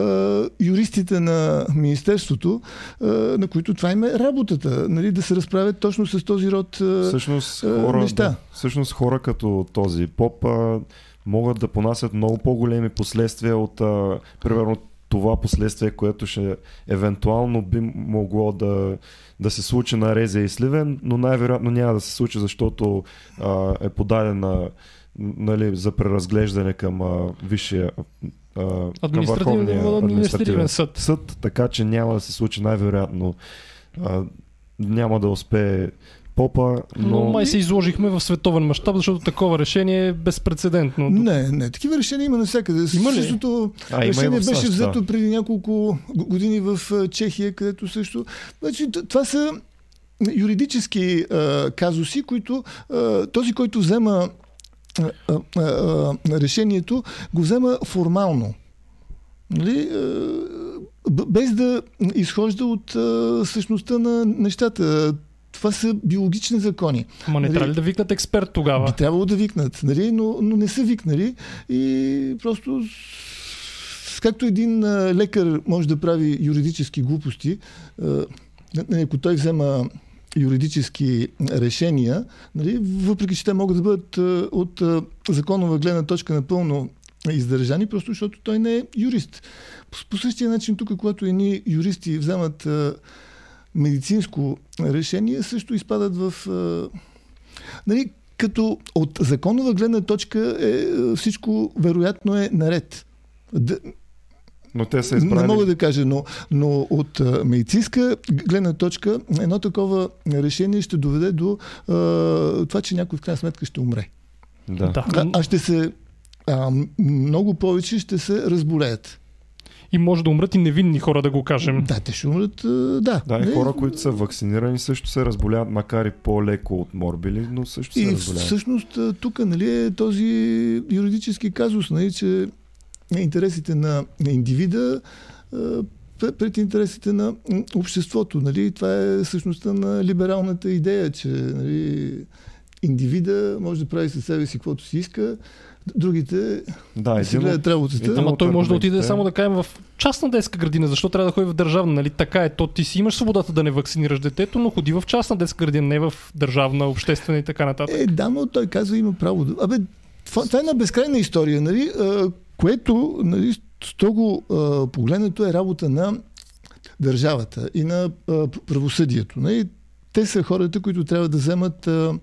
юристите на Министерството, а, на които това им е работата, нали, да се разправят точно с този род а, Всъщност а, хора, неща. да, всъщност хора като този поп а, могат да понасят много по-големи последствия от а, примерно това последствие, което ще евентуално би могло да, да се случи на Резе и Сливен, но най-вероятно няма да се случи, защото а, е подадена нали, за преразглеждане към а, висшия а, към Административен, Върховния административен съд. съд, така че няма да се случи най-вероятно. А, няма да успее Попа, но... Но май се изложихме в световен мащаб, защото такова решение е безпредседентно. Не, не, такива решения има навсякъде. Има ли? Същото А, има решение САЩ, беше взето да. преди няколко години в а, Чехия, където също. Значи, това са юридически а, казуси, които а, този, който взема а, а, а, решението, го взема формално. Нали, без да изхожда от същността на нещата. Това са биологични закони. Ама не нали, трябва ли да викнат експерт тогава? Би трябвало да викнат, нали, но, но не са викнали и просто както един лекар може да прави юридически глупости, ако той взема юридически решения, нали, въпреки че те могат да бъдат от законова гледна точка напълно издържани, просто защото той не е юрист. По, по същия начин тук, когато едни юристи вземат медицинско решение, също изпадат в... А, нали, като от законова гледна точка е, всичко вероятно е наред. Но те са избрали... Не мога да кажа, но, но от а, медицинска гледна точка едно такова решение ще доведе до а, това, че някой в крайна сметка ще умре. Да. да. А, а ще се... А, много повече ще се разболеят. И може да умрат и невинни хора, да го кажем. Да, те ще умрат, да. Да, и хора, които са вакцинирани, също се разболяват, макар и по-леко от морбили, но също се и разболяват. И всъщност тук нали, е този юридически казус, нали, че интересите на, на индивида пред интересите на обществото. Нали? Това е същността на либералната идея, че нали, индивида може да прави със себе си каквото си иска, другите да, си гледат работата. Ама той може да отиде само да кажем в частна детска градина. Защо трябва да ходи в държавна? Нали? Така е. То ти си имаш свободата да не вакцинираш детето, но ходи в частна детска градина, не в държавна, обществена и така нататък. Е, да, но той казва има право. Абе, това, това е една безкрайна история, нали? което нали, строго а, погледнато е работа на държавата и на а, правосъдието. Нали? Те са хората, които трябва да вземат а,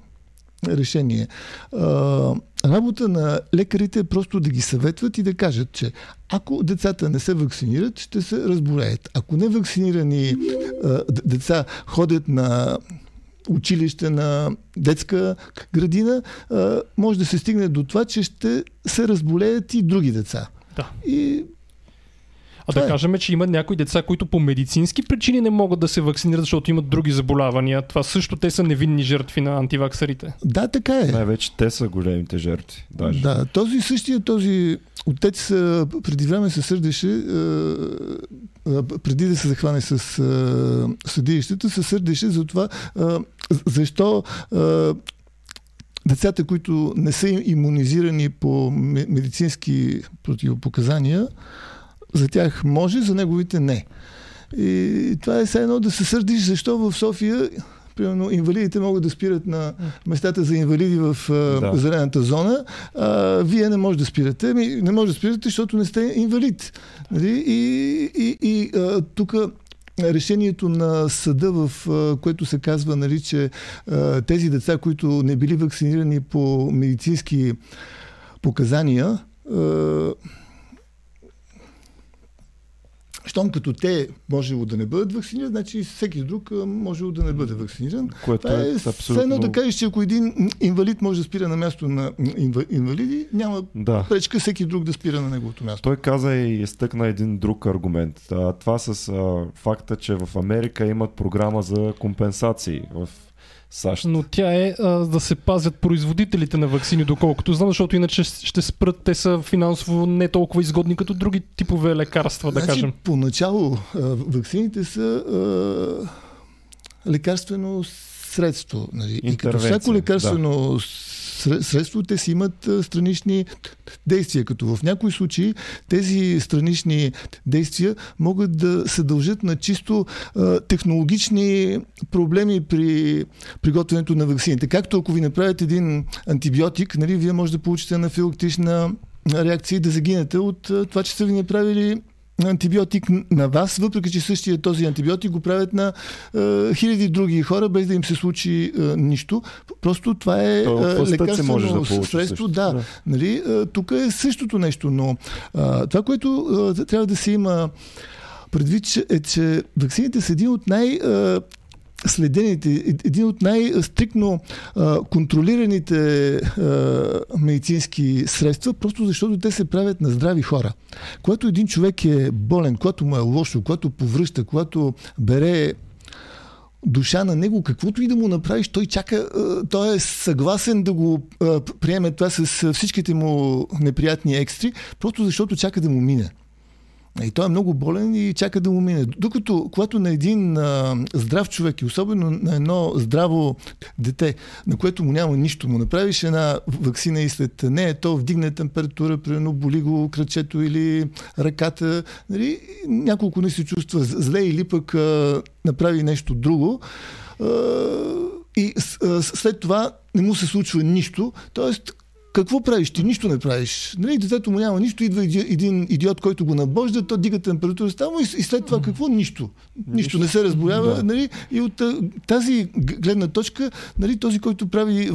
решение. А, работа на лекарите е просто да ги съветват и да кажат, че ако децата не се вакцинират, ще се разболеят. Ако не вакцинирани деца ходят на училище, на детска градина, може да се стигне до това, че ще се разболеят и други деца. Да. И а да е. кажем, че има някои деца, които по медицински причини не могат да се вакцинират, защото имат други заболявания. Това също те са невинни жертви на антиваксарите. Да, така е. Най-вече те са големите жертви. Даже. Да, този същия този отец преди време се сърдеше, преди да се захване с съдилищата, се сърдеше за това защо децата, които не са иммунизирани по медицински противопоказания, за тях може, за неговите не. И това е все едно да се сърдиш защо в София примерно инвалидите могат да спират на местата за инвалиди в да. зелената зона, а вие не можете да спирате. Ами, не може да спирате, защото не сте инвалид. Нали? И, и, и тук решението на съда, в което се казва, нали, че тези деца, които не били вакцинирани по медицински показания, щом като те можело да не бъдат вакцинирани, значи всеки друг можело да не бъде вакциниран. Което Това е, е абсолютно... едно да кажеш, че ако един инвалид може да спира на място на инвалиди, няма да. пречка всеки друг да спира на неговото място. Той каза и изтъкна един друг аргумент. Това с а, факта, че в Америка имат програма за компенсации. В САЩ. Но тя е а, да се пазят производителите на вакцини, доколкото знам, защото иначе ще спрат. Те са финансово не толкова изгодни като други типове лекарства, значи, да кажем. Поначало а, вакцините са а, лекарствено средство. Нали? И като всяко лекарствено да средство, те си имат странични действия, като в някои случаи тези странични действия могат да се дължат на чисто технологични проблеми при приготвянето на вакцините. Както ако ви направят един антибиотик, нали, вие може да получите анафилактична реакция и да загинете от това, че са ви направили антибиотик на вас, въпреки че същия този антибиотик го правят на е, хиляди други хора, без да им се случи е, нищо. Просто това е, е лекарствено да средство. Да, да. Нали, е, тук е същото нещо, но е, това, което е, трябва да се има предвид, е, че вакцините са един от най- е, следените, един от най-стрикно контролираните медицински средства, просто защото те се правят на здрави хора. Когато един човек е болен, когато му е лошо, когато повръща, когато бере душа на него, каквото и да му направиш, той чака, той е съгласен да го приеме това с всичките му неприятни екстри, просто защото чака да му мине. И той е много болен и чака да му мине. Докато, когато на един а, здрав човек и особено на едно здраво дете, на което му няма нищо, му направиш една вакцина и след нея то вдигне температура, примерно боли го кръчето или ръката, нали, няколко не се чувства зле или пък а, направи нещо друго. А, и а, след това не му се случва нищо. Тоест, какво правиш? Ти нищо не правиш. Нали, детето му няма нищо, идва един идиот, който го набожда, то дига температура само и, и след това какво? Нищо. Нищо не се разболява. Да. Нали, и от тази гледна точка, нали, този, който прави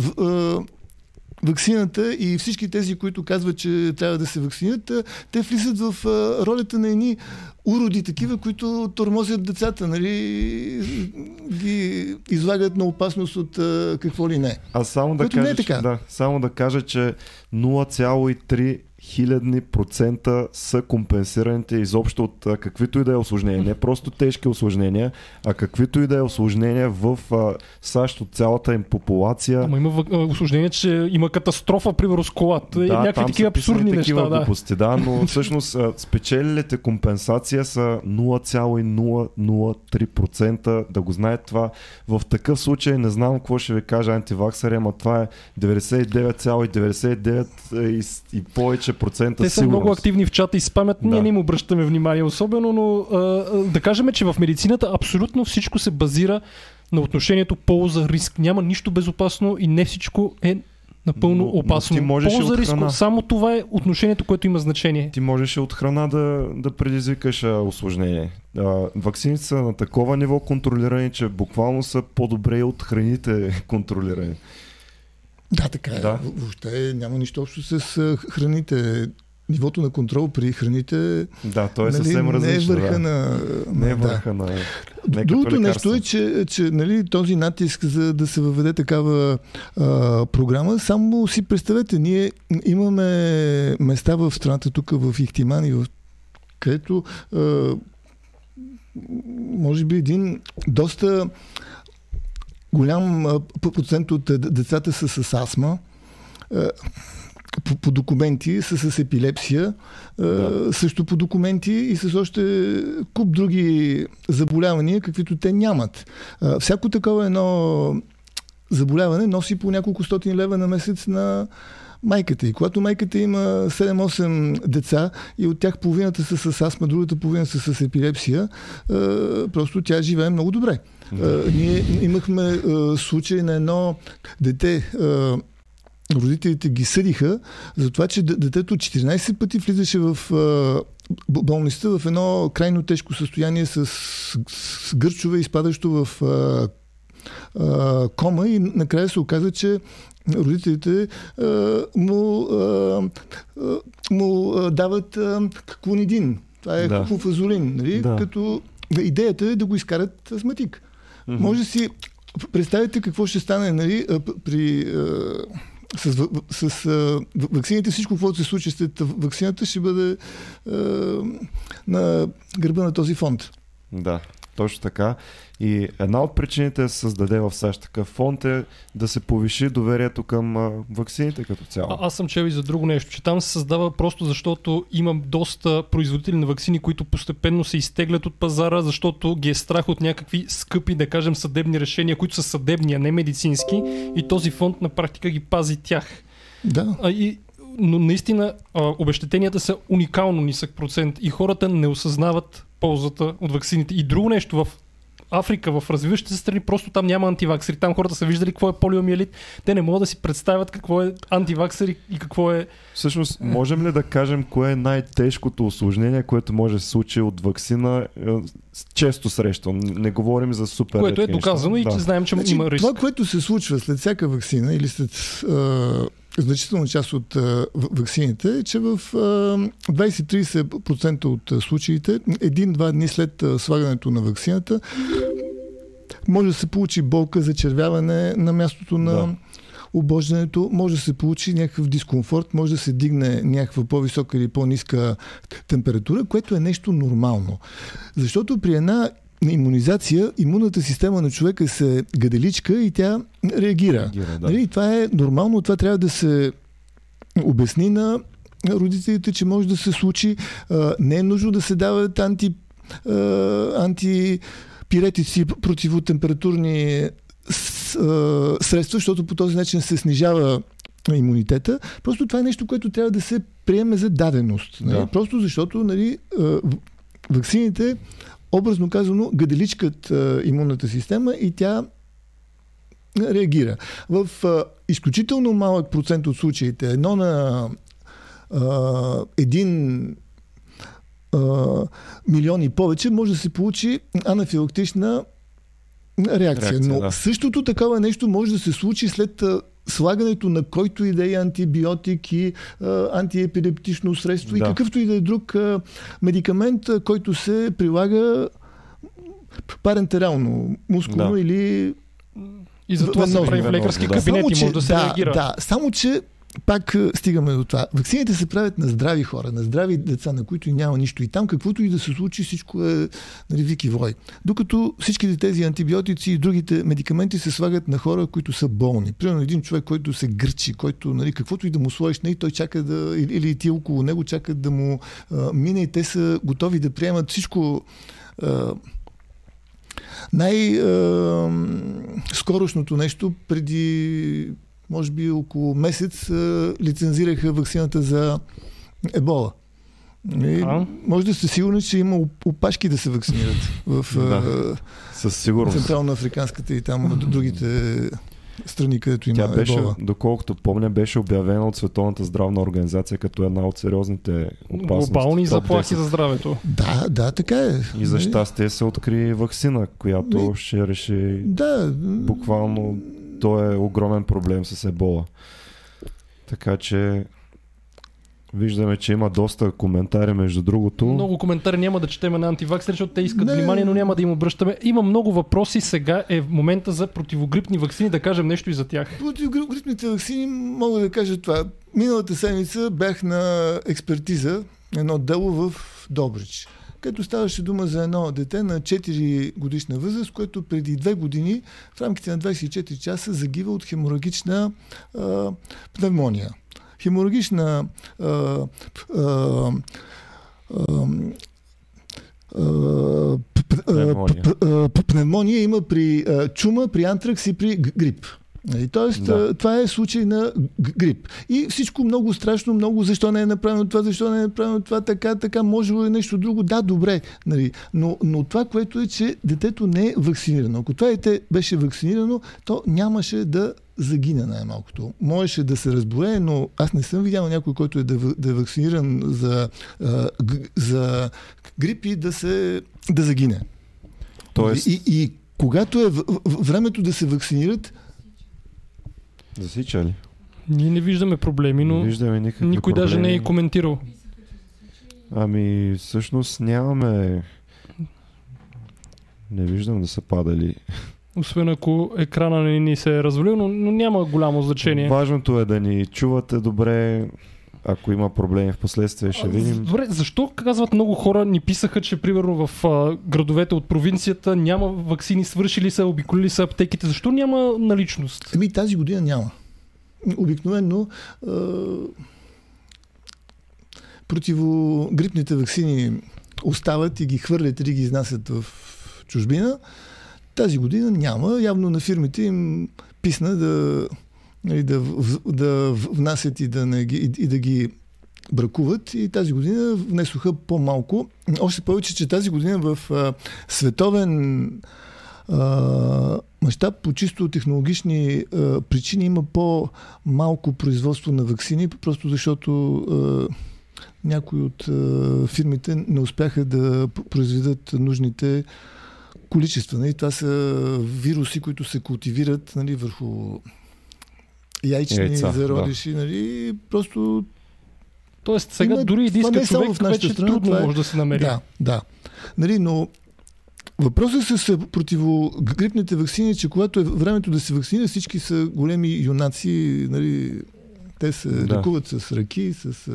ваксината и всички тези, които казват, че трябва да се вакцинират, те влизат в ролята на едни уроди такива, които тормозят децата, нали, ги излагат на опасност от какво ли не. А само да, кажа, не е така. Да, само да кажа, че 0,3 хилядни процента са компенсираните изобщо от а, каквито и да е осложнения. Не просто тежки осложнения, а каквито и да е осложнения в а, САЩ от цялата им популация. Ама има осложнение, че има катастрофа, с колата. Да, някакви такива абсурдни такива неща. Глупости, да. да, но всъщност спечелилите компенсация са 0,003%. Да го знаете това. В такъв случай не знам какво ще ви кажа антиваксари, ама това е 99,99 ,99 и, и повече процента Те са сигурност. много активни в чата и спамят. Да. Ние не им обръщаме внимание особено, но а, да кажем, че в медицината абсолютно всичко се базира на отношението полза-риск. Няма нищо безопасно и не всичко е напълно но, опасно. Но ти можеш Полза риск, само това е отношението, което има значение. Ти можеш от храна да, да предизвикаш а, осложнение. А, вакцините са на такова ниво контролирани, че буквално са по-добре от храните контролирани. Да, така е. Да. Въобще няма нищо общо с храните. Нивото на контрол при храните да, то е нали, съвсем различно. Не е върха да. на... Не е върха да. на... Другото нещо е, че, че нали, този натиск за да се въведе такава а, програма, само си представете, ние имаме места в страната, тук в Ихтиман и в където а, може би един доста голям процент от децата са с астма. По, по документи са с епилепсия, да. също по документи и с още куп други заболявания, каквито те нямат. Всяко такова едно заболяване носи по няколко стотин лева на месец на майката. И когато майката има 7-8 деца и от тях половината са с астма, другата половина са с епилепсия, просто тя живее много добре. Ние имахме случай на едно дете, родителите ги съдиха за това, че детето 14 пъти влизаше в болността в едно крайно тежко състояние с, с гърчове, изпадащо в кома и накрая се оказа, че родителите uh, му, uh, uh, му дават клонидин. Това е да. клофазолин, нали? Да. като идеята е да го изкарат астматик. Mm-hmm. Може си представите какво ще стане нали, при с, с, с вакцините, всичко, което се случи след вакцината, ще бъде а, на гърба на този фонд. Да. Точно така. И една от причините да се създаде в САЩ такъв фонд е да се повиши доверието към а, вакцините като цяло. А, аз съм чел и за друго нещо, че там се създава просто защото имам доста производители на вакцини, които постепенно се изтеглят от пазара, защото ги е страх от някакви скъпи, да кажем, съдебни решения, които са съдебни, а не медицински. И този фонд на практика ги пази тях. Да. А, и, но наистина а, обещетенията са уникално нисък процент и хората не осъзнават ползата от ваксините. И друго нещо в Африка, в развиващите се страни, просто там няма антиваксери. Там хората са виждали какво е полиомиелит. Те не могат да си представят какво е антиваксери и какво е. Всъщност, можем ли да кажем кое е най-тежкото осложнение, което може да се случи от вакцина? Е, често срещам. Не говорим за супер. Което е доказано неща. и да. знаем, че значи, има риск. Това, което се случва след всяка вакцина или след значителна част от а, вакцините е, че в а, 20-30% от случаите, един-два дни след слагането на вакцината, може да се получи болка, зачервяване на мястото на да. обождането, може да се получи някакъв дискомфорт, може да се дигне някаква по-висока или по-ниска температура, което е нещо нормално. Защото при една на иммунизация, имунната система на човека се гаделичка и тя реагира. реагира да. нали, това е нормално, това трябва да се обясни на родителите, че може да се случи. А, не е нужно да се дават анти, а, антипиретици противотемпературни с, а, средства, защото по този начин се снижава имунитета. Просто това е нещо, което трябва да се приеме за даденост. Нали? Да. Просто защото нали, ваксините, образно казано, гаделичкат имунната система и тя реагира. В изключително малък процент от случаите, едно на а, един а, милион и повече, може да се получи анафилактична реакция. Реакция, Но да. същото такова нещо може да се случи след слагането на който и да е антибиотик и а, антиепилептично средство и Да. какъвто и да е друг а, медикамент, а, който се прилага парентерално, мускулно Да. или И за това се прави в лекарски да. кабинети, може да се да, реагира. Да, само че пак стигаме до това. Ваксините се правят на здрави хора, на здрави деца, на които няма нищо. И там каквото и да се случи, всичко е нали, вики вой. Докато всичките тези антибиотици и другите медикаменти се слагат на хора, които са болни. Примерно един човек, който се гърчи, който нали, каквото и да му сложиш, нали, той чака да, или, ти около него чакат да му а, мине и те са готови да приемат всичко а, най-скорошното нещо преди може би около месец лицензираха вакцината за ебола. И, А? може да сте сигурни, че има оп- опашки да се вакцинират в Да. Със сигурност. Централно-африканската и там другите страни, където има Тя беше, ебола. доколкото помня, беше обявена от Световната здравна организация като една от сериозните опасности. Глобални заплахи 10. за здравето. Да, да, така е. И за Нали? щастие се откри вакцина, която Нали? ще реши Да. буквално то е огромен проблем с ебола. Така че виждаме, че има доста коментари между другото. Много коментари няма да четеме на антиваксери, защото те искат Не. внимание, но няма да им обръщаме. Има много въпроси. Сега е в момента за противогрипни вакцини, да кажем нещо и за тях. Противогрипните вакцини мога да кажа това. Миналата седмица бях на експертиза, едно дело в Добрич. Като ставаше дума за едно дете на 4 годишна възраст, което преди 2 години в рамките на 24 часа загива от хеморагична а, пневмония. Хеморагична а, а, а, Пневмония. Пневмония има при чума, при антракс и при грип. Нали, Тоест, Да. това е случай на грип. И всичко много страшно, много защо не е направено това, защо не е направено това, така, така, може ли нещо друго. Да, добре. Нали. Но, но това, което е, че детето не е вакцинирано. Ако това дете беше вакцинирано, то нямаше да загине най-малкото. Можеше да се разболее, но аз не съм видял някой, който е да, да е вакциниран за, за грип и да, се, да загине. Тоест, И, и когато е времето да се вакцинират, засича ли? Ние не виждаме проблеми, Не но виждаме никакви никой даже не е проблеми. коментирал. Ами, всъщност нямаме... Не виждам да са падали. Освен ако екрана не ни се е развалил, но, но няма голямо значение. Важното е да ни чувате добре. Ако има проблеми в последствие, ще видим. Добре, защо казват много хора, ни писаха, че примерно в а, градовете от провинцията няма вакцини, свършили са, обиколили са аптеките. Защо няма наличност? ами тази година няма. Обикновено е, противогрипните вакцини остават и ги хвърлят или ги изнасят в чужбина. Тази година няма. Явно на фирмите им писна да, нали, да, да внасят и да, не, ги- и да ги бракуват и тази година внесоха по-малко. Още повече, че тази година в а, световен мащаб по чисто технологични а, причини има по-малко производство на вакцини, просто защото а, някои от а, фирмите не успяха да произведат нужните количества. Нали? Това са вируси, които се култивират нали, върху яйчни Яйца, зародиши. Нали? Просто Тоест сега Има- дори и да иска е човек, в вече страна, трудно е- може да се намери. Да, да. Нали, но въпросът с противогрипните вакцини е, че когато е времето да се вакцинира, всички са големи юнаци, нали, те се Да. да. лекуват с ръки, с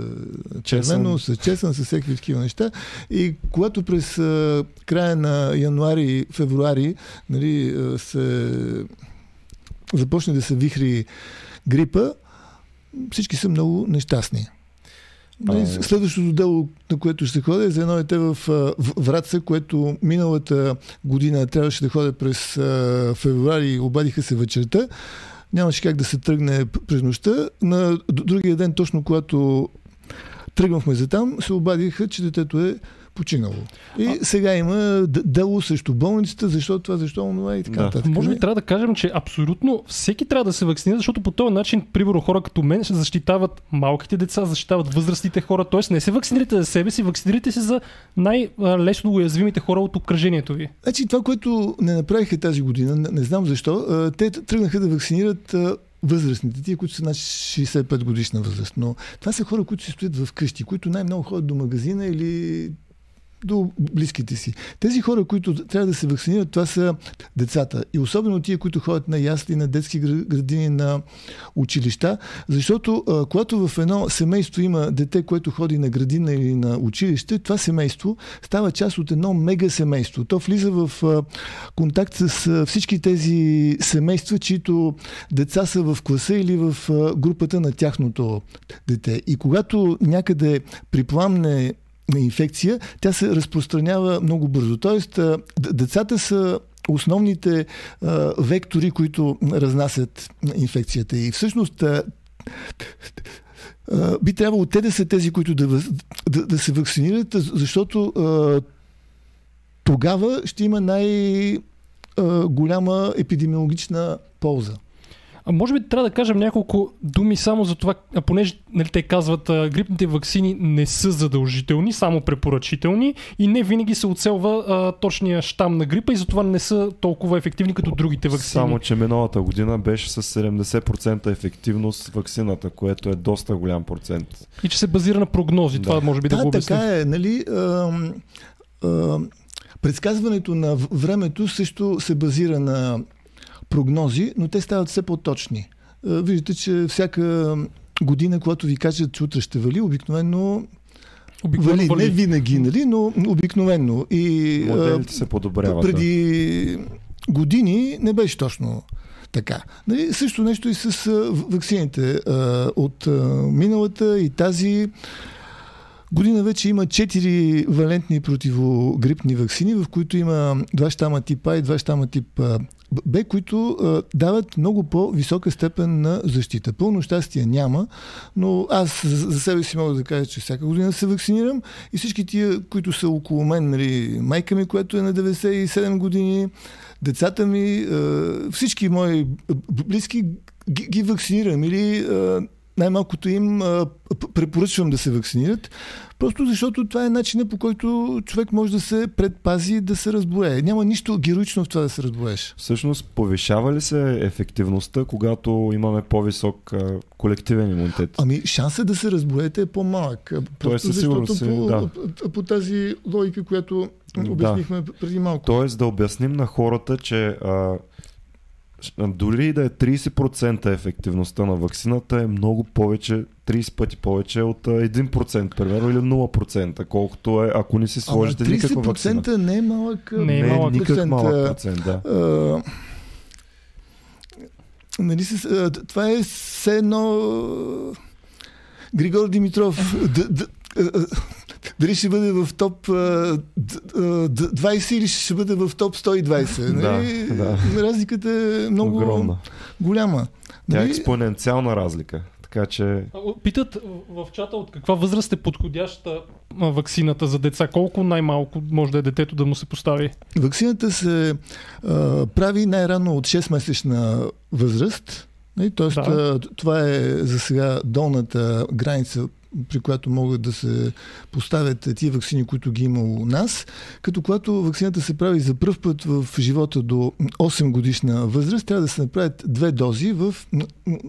червено, с чесън, с всеки такива неща. И когато през края на януари, февруари, нали, се започне да се вихри грипа, всички са много нещастни. Нали. Следващото дело, на което ще ходя, е за едно дете в, Враца, което миналата година трябваше да ходя през февруари, обадиха се вечерта. Нямаше как да се тръгне през нощта. На другия ден, точно когато тръгнахме за там, се обадиха, че детето е починало. И А- сега има дело срещу болницата, защо това, защо онова и така Да. нататък. Може би Нали? трябва да кажем, че абсолютно всеки трябва да се вакцинира, защото по този начин, примерно, хора като мен ще защитават малките деца, защитават възрастните хора. Тоест не се вакцинирайте за себе си, вакцинирайте се за най-лесно уязвимите хора от обкръжението ви. Значи това, което не направиха тази година, не, не знам защо, те тръгнаха да вакцинират възрастните, тия, които са над 65 годишна възраст. Но това са хора, които си стоят в къщи, които най-много ходят до магазина или до близките си. Тези хора, които трябва да се вакцинират, това са децата. И особено тия, които ходят на ясли, на детски гра- градини, на училища. Защото а, когато в едно семейство има дете, което ходи на градина или на училище, това семейство става част от едно мега семейство. То влиза в а, контакт с а, всички тези семейства, чието деца са в класа или в а, групата на тяхното дете. И когато някъде припламне инфекция, тя се разпространява много бързо. Тоест, децата са основните вектори, които разнасят инфекцията. И всъщност би трябвало те да са тези, които да, да, да се вакцинират, защото тогава ще има най-голяма епидемиологична полза. А може би трябва да кажем няколко думи само за това, а понеже нали, те казват, а, грипните вакцини не са задължителни, само препоръчителни и не винаги се оцелва а, точния щам на грипа и затова не са толкова ефективни като другите вакцини. Само, че миналата година беше с 70% ефективност вакцината, което е доста голям процент. И че се базира на прогнози. Да. Това може би да, Да, го обясним. така е. Нали, ам, ам, предсказването на времето също се базира на прогнози, но те стават все по-точни. А, Виждате, че всяка година, когато ви кажат, че утре ще вали, обикновено Обикновено вали, вали. не винаги, нали, но обикновено. И а, Моделите се подобряват. да. преди години не беше точно така. Нали, също нещо и с а, в- ваксините. А, от миналата и тази година вече има 4 валентни противогрипни вакцини, в които има два щама тип А и два щама тип а, Б, които а, дават много по-висока степен на защита. Пълно щастие няма, но аз за, себе си мога да кажа, че всяка година се вакцинирам и всички тия, които са около мен, нали, майка ми, която е на 97 години, децата ми, а, всички мои близки ги, ги вакцинирам или а, най-малкото им препоръчвам да се вакцинират, просто защото това е начинът по който човек може да се предпази да се разболее. Няма нищо героично в това да се разболееш. Всъщност, повишава ли се ефективността, когато имаме по-висок колективен имунитет? Ами шансът да се разболеете е по-малък. Просто със сигурност е, по, да. по, по тази логика, която Да. обяснихме преди малко. Тоест да обясним на хората, че а, дори и да е 30% ефективността на вакцината е много повече, 30 пъти повече от а, 1%, примерно, или 0%, колкото е, ако не си Ама сложите никаква вакцина. 30% не е малък. Не е Не е малък никак процент, малък процент, да. А, нали, с, а, това е все едно Григор Димитров д, д, дали ще бъде в топ а, д, а, д, 20 или ще бъде в топ 120. Нали? Да, Разликата е много Огромна. голяма. Тя е Нали? експоненциална разлика. Така че Питат в чата от каква възраст е подходяща ваксината за деца. Колко най-малко може да е детето да му се постави? Ваксината се а, прави най-рано от 6-месечна възраст. Нали? Тоест, да. това е за сега долната граница, при която могат да се поставят тия вакцини, които ги има у нас. Като когато вакцината се прави за първ път в живота до 8 годишна възраст, трябва да се направят две дози в,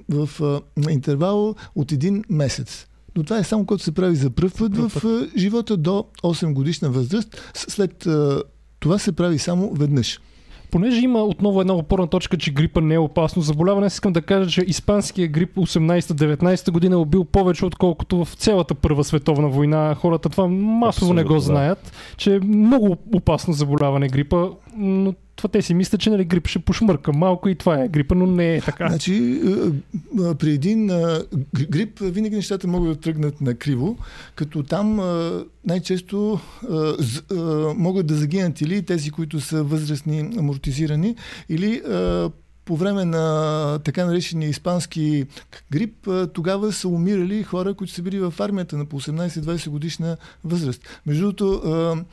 в, в интервал от един месец. Но това е само когато се прави за първ път пръв в живота до 8 годишна възраст. След това се прави само веднъж. Понеже има отново една опорна точка, че грипа не е опасно заболяване, аз искам да кажа, че испанския грип 18-19 година е убил повече, отколкото в цялата първа световна война. Хората това масово не го Абсолютно, да. знаят, че е много опасно заболяване грипа, но очаква. Те си мислят, че нали, грип ще пошмърка малко и това е грипа, но не е така. Значи, при един грип винаги нещата могат да тръгнат на криво, като там най-често могат да загинат или тези, които са възрастни, амортизирани, или по време на така наречения испански грип, тогава са умирали хора, които са били в армията на по 18-20 годишна възраст. Между другото,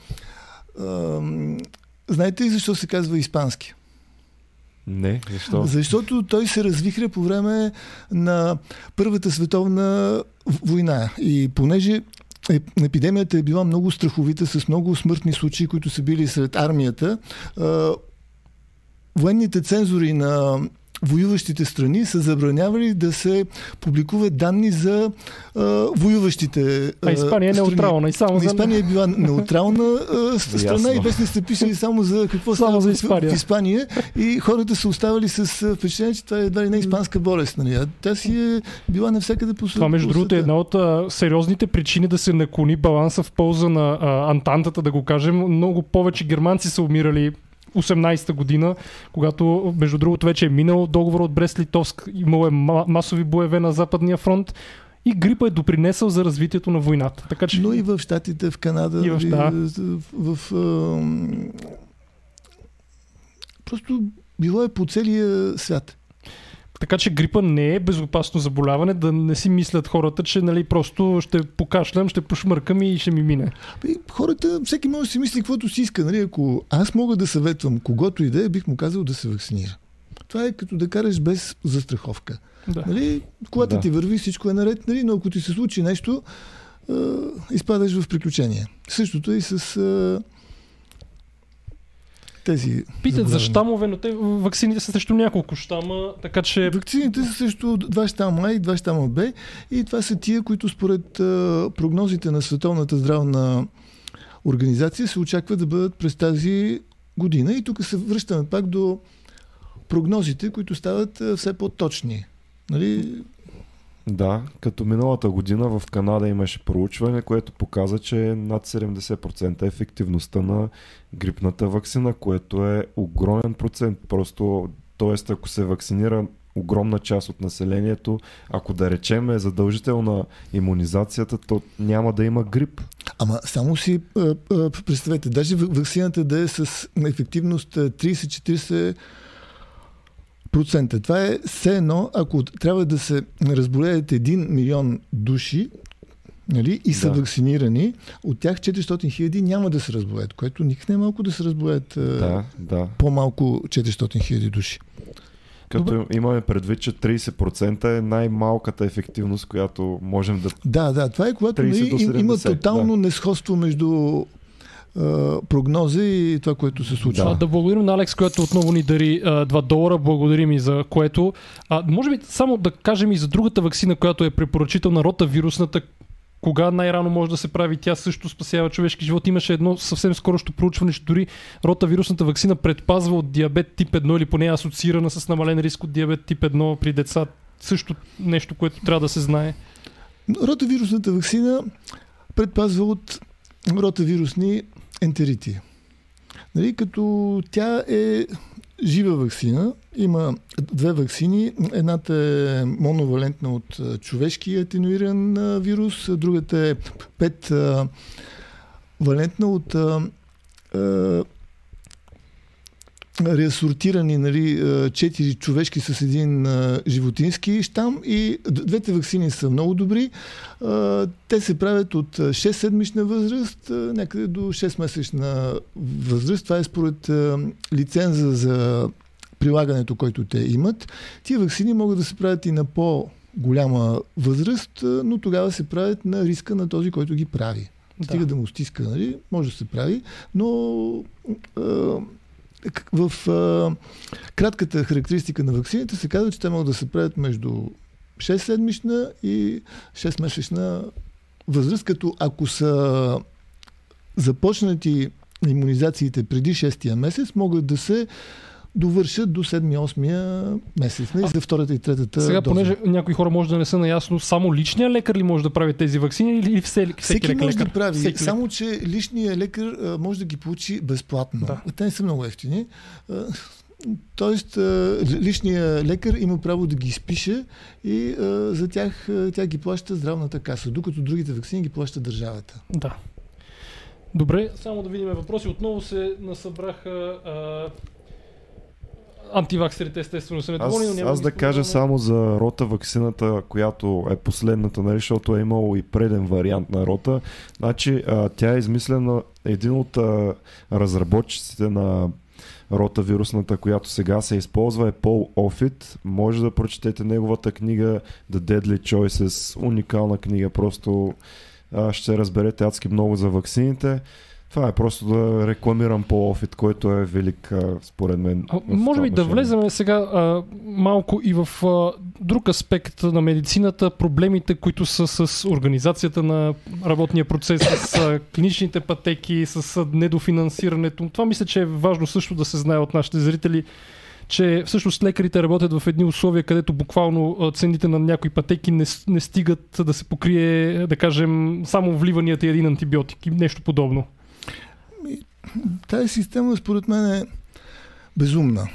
знаете ли защо се казва испански? Не, защо? Защото той се развихря по време на Първата световна война. И понеже епидемията е била много страховита, с много смъртни случаи, които са били сред армията, военните цензори на воюващите страни са забранявали да се публикуват данни за а, воюващите а, Испания е неутрална. И само за... Испания е била неутрална а, страна Ясно. и без не сте писали само за какво само за Испания. В Испания. И хората са оставали с впечатление, че това е едва ли не испанска болест. Нали? А тя си е била навсякъде по Това, между другото, е една от а, сериозните причини да се наклони баланса в полза на а, Антантата, да го кажем. Много повече германци са умирали 18-та година, когато, между другото, вече е минал договор от Брест-Литовск, имало е масови боеве на Западния фронт и грипа е допринесъл за развитието на войната. Така, че... Но и в Штатите, в Канада, и в, да. в, в, в просто било е по целия свят. Така че грипа не е безопасно заболяване, да не си мислят хората, че нали, просто ще покашлям, ще пошмъркам и ще ми мине. И хората, всеки може да си мисли каквото си иска. Нали? Ако аз мога да съветвам когото и да е, бих му казал да се вакцинира. Това е като да караш без застраховка. Да. Нали? Колата да. ти върви, всичко е наред, нали? но ако ти се случи нещо, е, изпадаш в приключения. Същото е и с е, тези. Питат за щамове, но те вакцините са срещу няколко щама, така че. Вакцините са срещу два щама А и два щама Б. И това са тия, които според а, прогнозите на Световната здравна организация се очаква да бъдат през тази година. И тук се връщаме пак до прогнозите, които стават а, все по-точни. Нали? Да, като миналата година в Канада имаше проучване, което показа, че над 70% е ефективността на грипната вакцина, което е огромен процент. Просто, т.е. ако се вакцинира огромна част от населението, ако да речем е задължителна иммунизацията, то няма да има грип. Ама само си представете, даже вакцината да е с ефективност 30-40 процента. Това е все едно, ако трябва да се разболеят 1 милион души, нали, и са да. вакцинирани, от тях 400 хиляди няма да се разболеят, което никак не е малко да се разболеят да, да. по-малко 400 хиляди души. Като Добре. имаме предвид, че 30% е най-малката ефективност, която можем да. Да, да, това е когато нали, има тотално да. несходство между прогноза и това, което се случва. Да, да благодарим на Алекс, който отново ни дари а, 2 долара. Благодарим и за което. А, може би само да кажем и за другата вакцина, която е препоръчителна, рота вирусната, кога най-рано може да се прави, тя също спасява човешки живот. Имаше едно съвсем скорощо проучване, че дори рота вирусната вакцина предпазва от диабет тип 1 или поне асоциирана с намален риск от диабет тип 1 при деца. Също нещо, което трябва да се знае. Рота вирусната вакцина предпазва от ротавирусни ентерити. Нали, като тя е жива вакцина. Има две вакцини. Едната е моновалентна от човешки атенуиран вирус, другата е пет валентна от реасортирани нали, четири човешки с един животински щам и двете вакцини са много добри. Те се правят от 6-седмична възраст, някъде до 6-месечна възраст. Това е според лиценза за прилагането, който те имат. Тия вакцини могат да се правят и на по- голяма възраст, но тогава се правят на риска на този, който ги прави. Да. Стига да му стиска, нали? Може да се прави, но в а, кратката характеристика на вакцините се казва, че те могат да се правят между 6-седмична и 6-месечна възраст, като ако са започнати иммунизациите преди 6-я месец, могат да се довършат до 7-8 месец, не? за втората и третата Сега, доза. понеже някои хора може да не са наясно, само личният лекар ли може да прави тези вакцини или всеки, всеки, Всеки лекар? може да прави, Всеки само че личният лекар а, може да ги получи безплатно. Да. Те не са много ефтини. А, Тоест, личният лекар има право да ги изпише и а, за тях тя ги плаща здравната каса, докато другите вакцини ги плаща държавата. Да. Добре, само да видим въпроси. Отново се насъбраха а, антиваксерите, естествено са недоволни. но Аз, няма аз да кажа само за рота вакцината, която е последната, нали, защото е имало и преден вариант на рота. Значи, а, тя е измислена един от а, разработчиците на рота вирусната, която сега се използва е Пол Офит. Може да прочетете неговата книга The Deadly Choices, уникална книга, просто а, ще разберете адски много за ваксините. Това е просто да рекламирам Пол Офит, който е велик според мен. А, Може би да влеземе сега а, малко и в а, друг аспект на медицината, проблемите, които са с организацията на работния процес, с а, клиничните пътеки, с а, недофинансирането. Това мисля, че е важно също да се знае от нашите зрители, че всъщност лекарите работят в едни условия, където буквално цените на някои пътеки не, не стигат да се покрие, да кажем, само вливанията и един антибиотик и нещо подобно. Тази система, според мен, е безумна.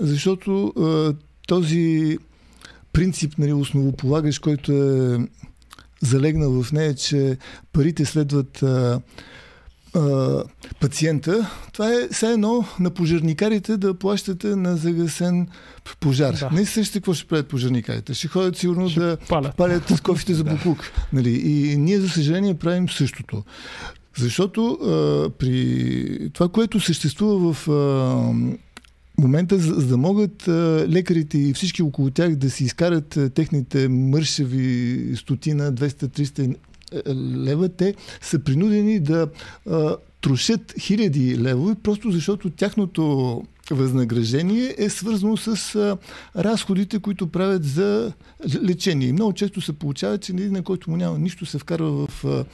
Защото а, този принцип, нали, основополагащ, който е залегнал в нея, че парите следват а, а, пациента, това е все едно на пожарникарите да плащате на загасен пожар. Да. Не същите какво ще правят пожарникарите. Ще ходят сигурно Ще да палят. палят кофите за буклук. Нали? И ние, за съжаление, правим същото. Защото а, при това, което съществува в а, момента, за, за да могат а, лекарите и всички около тях да си изкарат а, техните мършеви стотина, 200-300 лева, те са принудени да а, трошат хиляди левове, просто защото тяхното възнаграждение е свързано с а, разходите, които правят за лечение. И много често се получава, че един, на който му няма нищо, се вкарва в а,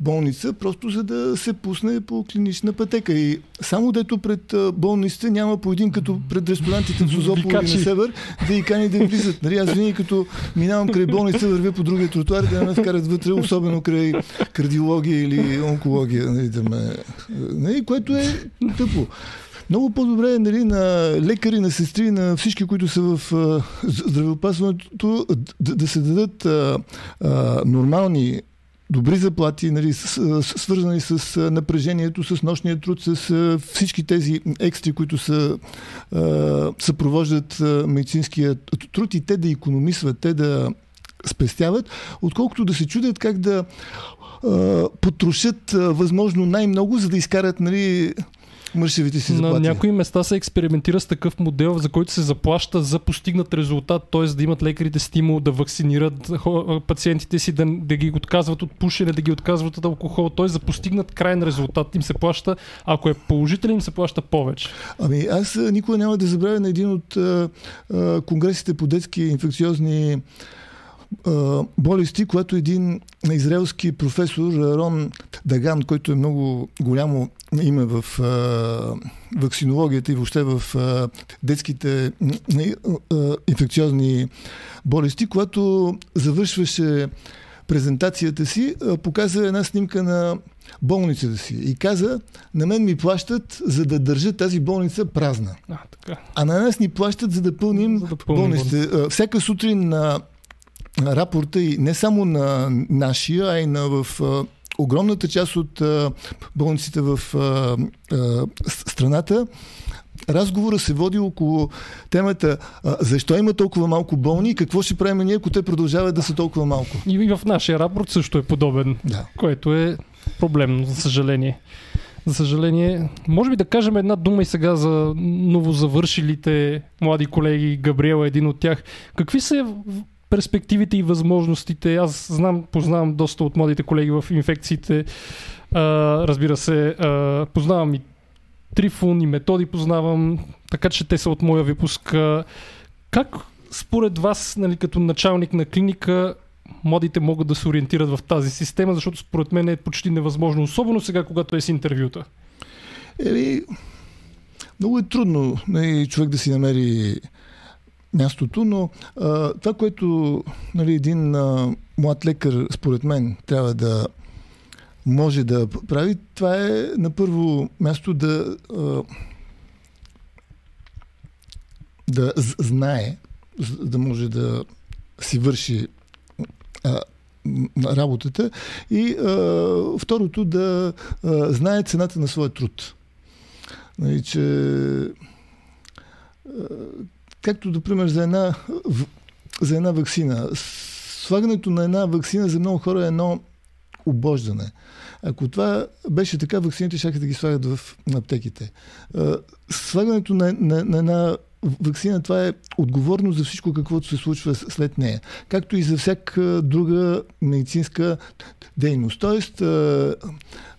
болница, просто за да се пусне по клинична пътека. И само дето пред болниците няма по един като пред ресторантите в Созопол или на. Север да и кани да влизат. Нали, аз винаги като минавам край болница, вървя по другия тротуар да ме вкарат вътре, особено край кардиология или онкология, нали, да ме, нали, което е тъпо. Много по-добре е нали, на лекари, на сестри, на всички, които са в а, здравеопазването, да, да се дадат а, а, нормални добри заплати, нали, свързани с напрежението, с нощния труд, с всички тези екстри, които са, съпровождат медицинския труд и те да економисват, те да спестяват, отколкото да се чудят как да а, потрошат възможно най-много, за да изкарат нали, мършевите си На заплати. някои места се експериментира с такъв модел, за който се заплаща за постигнат резултат, т.е. да имат лекарите стимул да вакцинират пациентите си, да, да ги отказват от пушене, да ги отказват от алкохол, т.е. за постигнат крайен резултат им се плаща, ако е положителен им се плаща повече. Ами аз никога няма да забравя на един от а, а, конгресите по детски инфекциозни болести, когато един израелски професор Рон Даган, който е много голямо име в а, вакцинологията и въобще в а, детските а, инфекциозни болести, когато завършваше презентацията си, показа една снимка на болницата си и каза, на мен ми плащат, за да държа тази болница празна. А, така. А на нас ни плащат, за да пълним, За да пълним болниците. Всяка сутрин на рапорта и не само на нашия, а и на в огромната част от болниците в страната, разговора се води около темата а, защо има толкова малко болни и какво ще правим ние, ако те продължават да са толкова малко. И, в нашия рапорт също е подобен, Да. което е проблемно, за съжаление. За съжаление, може би да кажем една дума и сега за новозавършилите млади колеги. Габриел е един от тях. Какви са перспективите и възможностите? Аз знам, познавам доста от младите колеги в инфекциите. А, разбира се, а, познавам и Трифун и Методи познавам, така че те са от моя випуск. Как според вас, нали, като началник на клиника, младите могат да се ориентират в тази система, защото според мен е почти невъзможно, особено сега, когато е с интервюта. Еми, много е трудно нали, човек да си намери мястото, но а, това, което нали, един а, млад лекар, според мен, трябва да може да прави, това е на първо място да а, да знае, да може да си върши а, работата и а, второто да а, знае цената на своя труд. Нали, че а, както, например, за една, за една вакцина. Слагането на една вакцина за много хора е едно обождане. Ако това беше така, вакцините ще да ги слагат в аптеките. Слагането на, на, на една вакцина, това е отговорно за всичко, каквото се случва след нея. Както и за всяка друга медицинска дейност. Тоест, а,